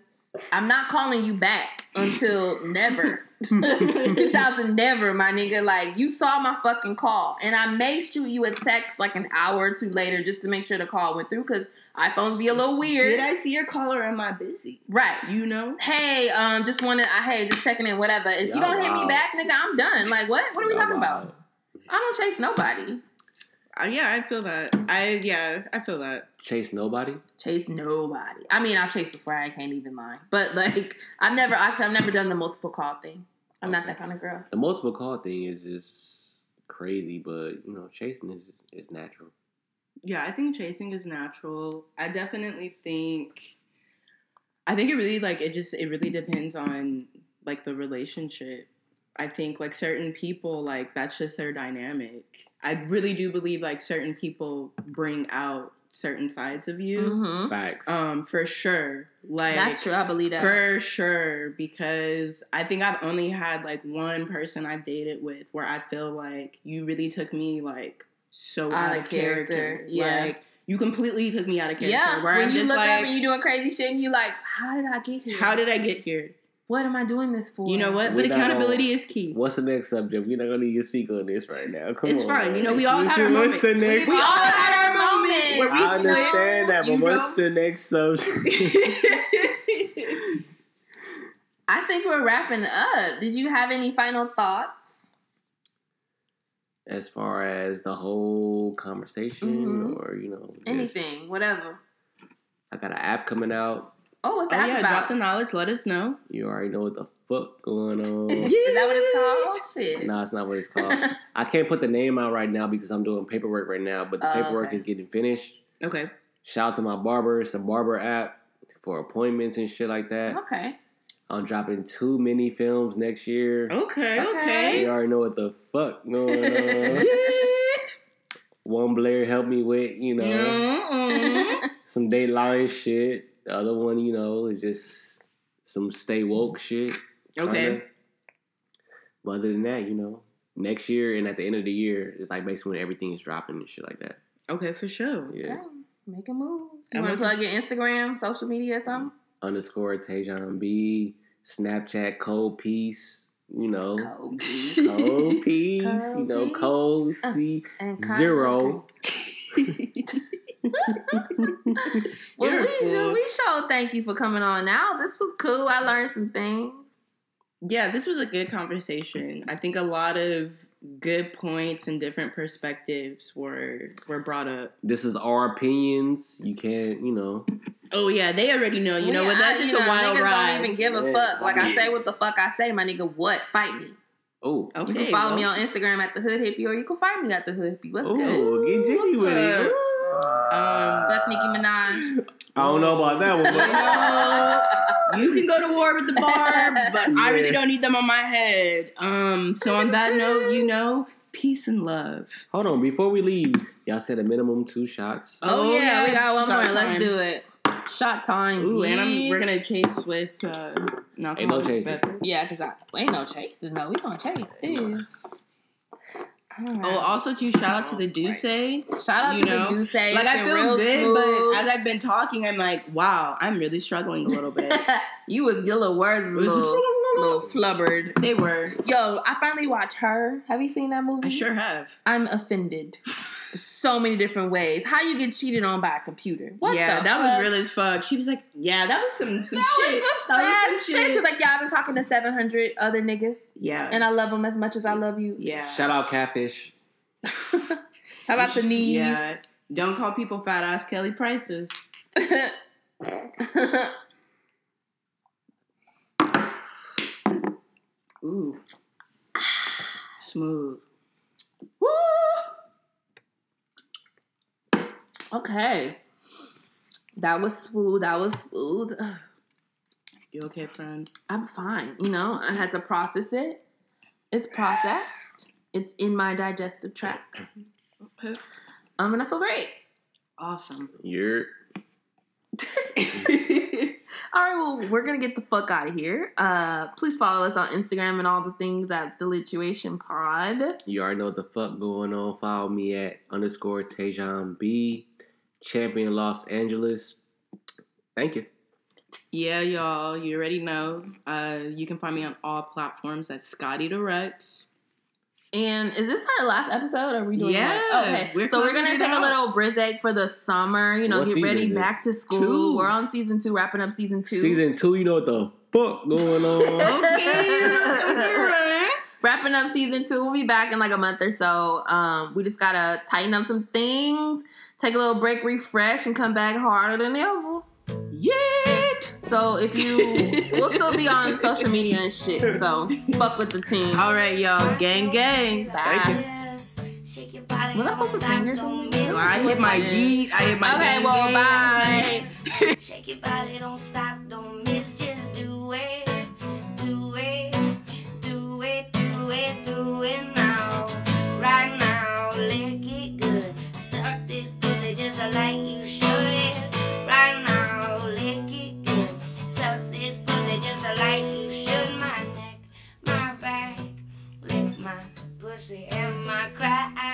I'm not calling you back until never. [laughs] 2000 never, my nigga. Like you saw my fucking call, and I may shoot you a text like an hour or two later just to make sure the call went through because iPhones be a little weird. Did I see your caller? Am I busy? Right. You know. Hey, um, just wanted, I hey, just checking in, whatever. If you Y'all don't hit me back, nigga, I'm done. Like, what? What are we Y'all talking wild. about? I don't chase nobody. Uh, yeah, I feel that. I yeah, I feel that. Chase nobody. Chase nobody. I mean, I've chased before. I can't even lie. But like, [laughs] I've never actually, I've never done the multiple call thing. I'm not that kind of girl. The multiple call thing is just crazy, but you know, chasing is is natural. Yeah, I think chasing is natural. I definitely think I think it really like it just it really depends on like the relationship. I think like certain people like that's just their dynamic. I really do believe like certain people bring out certain sides of you. Mm-hmm. Facts. Um for sure. Like That's true. I believe that. For sure, because I think I've only had like one person I've dated with where I feel like you really took me like so out, of character. yeah. Like you completely took me out of character. yeah. Where When I'm you just look like, up and you're doing crazy shit, and you like, how did I get here? how did I get here? What am I doing this for? You know what? We're But accountability gonna- is key. What's the next subject? We're not gonna need to speak on this right now. Come It's on. fine. man. You know, we all had our What's the moments. next? We all had our moments. Where we I understand that, but you what's know? the next subject? [laughs] I think we're wrapping up. Did you have any final thoughts? as far as the whole conversation, Mhm. or you know, Anything, whatever. I got an app coming out. Oh, what's oh that yeah, drop the knowledge. Let us know. You already know what the fuck going [laughs] on. Is that what it's called? [laughs] Shit. no, it's not what it's called. [laughs] I can't put the name out right now because I'm doing paperwork right now, but the Oh, paperwork okay. is getting finished. Okay. Shout out to my barber. It's a barber app for appointments and shit like that. okay. I'm dropping two mini films next year. Okay. Okay. You already know what the fuck going on. One Blair helped me with, you know, Mm-mm. Uh-huh. some Dateline shit. The other one, you know, is just some stay woke shit. Okay. kinda. But other than that, you know, next year and at the end of the year, it's like basically when everything is dropping and shit like that. Okay, for sure. Yeah. Damn, making moves. You I'm want to plug your Instagram, social media, or something? Underscore Taejon B, Snapchat Code Peace, you know, Kobe. Code Peace, [laughs] you know, Code Code Peace. Uh, C Zero. [laughs] Well, we, fool. we show thank you for coming on now. This was cool. I learned some things. Yeah, this was a good conversation. I think a lot of good points and different perspectives were were brought up. This is our opinions. You can't, you know, Oh yeah, they already know. You know, We- with I- us, you it's a wild niggas ride. don't even give a Yeah. fuck. Like I say what the fuck I say, my nigga. What? Fight me. Oh, okay, you can follow well. me on Instagram at the Hood Hippie, or you can find me at the Hood Hippie. What's oh, good? get jiggy with it. Up? Um, Fuck Nicki Minaj. I don't know about that one, but [laughs] you can go to war with the bar, but I really don't need them on my head. Um, so on that note, you know, peace and love. hold on. Before we leave, y'all said a minimum two shots. Oh, yeah, we got one more. time. Let's do it. Shot time. Ooh, and I'm, we're gonna chase with uh, an Ain't no alcoholic chasing. beverage. Yeah, cause I ain't no chasing. No, we gonna chase this. Oh, also too, shout out to the D'ussé. shout out you to know, the D'ussé. Like It's I feel real good, smooth. but as I've been talking, I'm like, wow, I'm really struggling a little bit. [laughs] you was your little words, a little, [laughs] little flubbered. they were. Yo, I finally watched her. Have you seen that movie? I sure have. I'm offended. [laughs] so many different ways. How you get cheated on by a computer? What yeah, the that fuck? was real as fuck. She was like, yeah, that was some some That shit. was some That was sad some shit. She was like, "Yeah, I've been talking to 700 other niggas, yeah, and I love them as much as I love you." yeah. Shout out Catfish. [laughs] How about the knees? Yeah. Don't call people fat ass Kelly Prices. [laughs] Ooh. Smooth. Woo! Okay, that was smooth. That was smooth. [sighs] You okay, friend? I'm fine. You know, I had to process it. It's processed. It's in my digestive tract. Okay. Um, and I feel great. Awesome. You're [laughs] All right, well, we're gonna get the fuck out of here. Uh, please follow us on Instagram and all the things at the Lituation Pod. you already know what the fuck going on. Follow me at underscore Taejon B, champion Los Angeles. Thank you. yeah, y'all. You already know. Uh, you can find me on all platforms at Scotty the Rex. And is this our last episode? Or are we doing Yeah, more? Okay, we're so we're gonna it take a little break for the summer. You know, What get ready back to school. Two. We're on season two, wrapping up season two. Season two, you know what the fuck going on. [laughs] Okay. [laughs] wrapping up season two. We'll be back in like a month or so. Um, we just gotta tighten up some things, take a little break, refresh, and come back harder than ever. Yeet. So if you, we'll still be on social media and shit. So fuck with the team. All right, y'all. Gang, gang. Bye. Thank you. Was I supposed to sing or something? Well, I hit my yeet. I hit my Okay, gang, well, gang. bye. [laughs] Shake your body, don't stop, don't miss, just do it, do it, do it, do it, do it neck, my uh,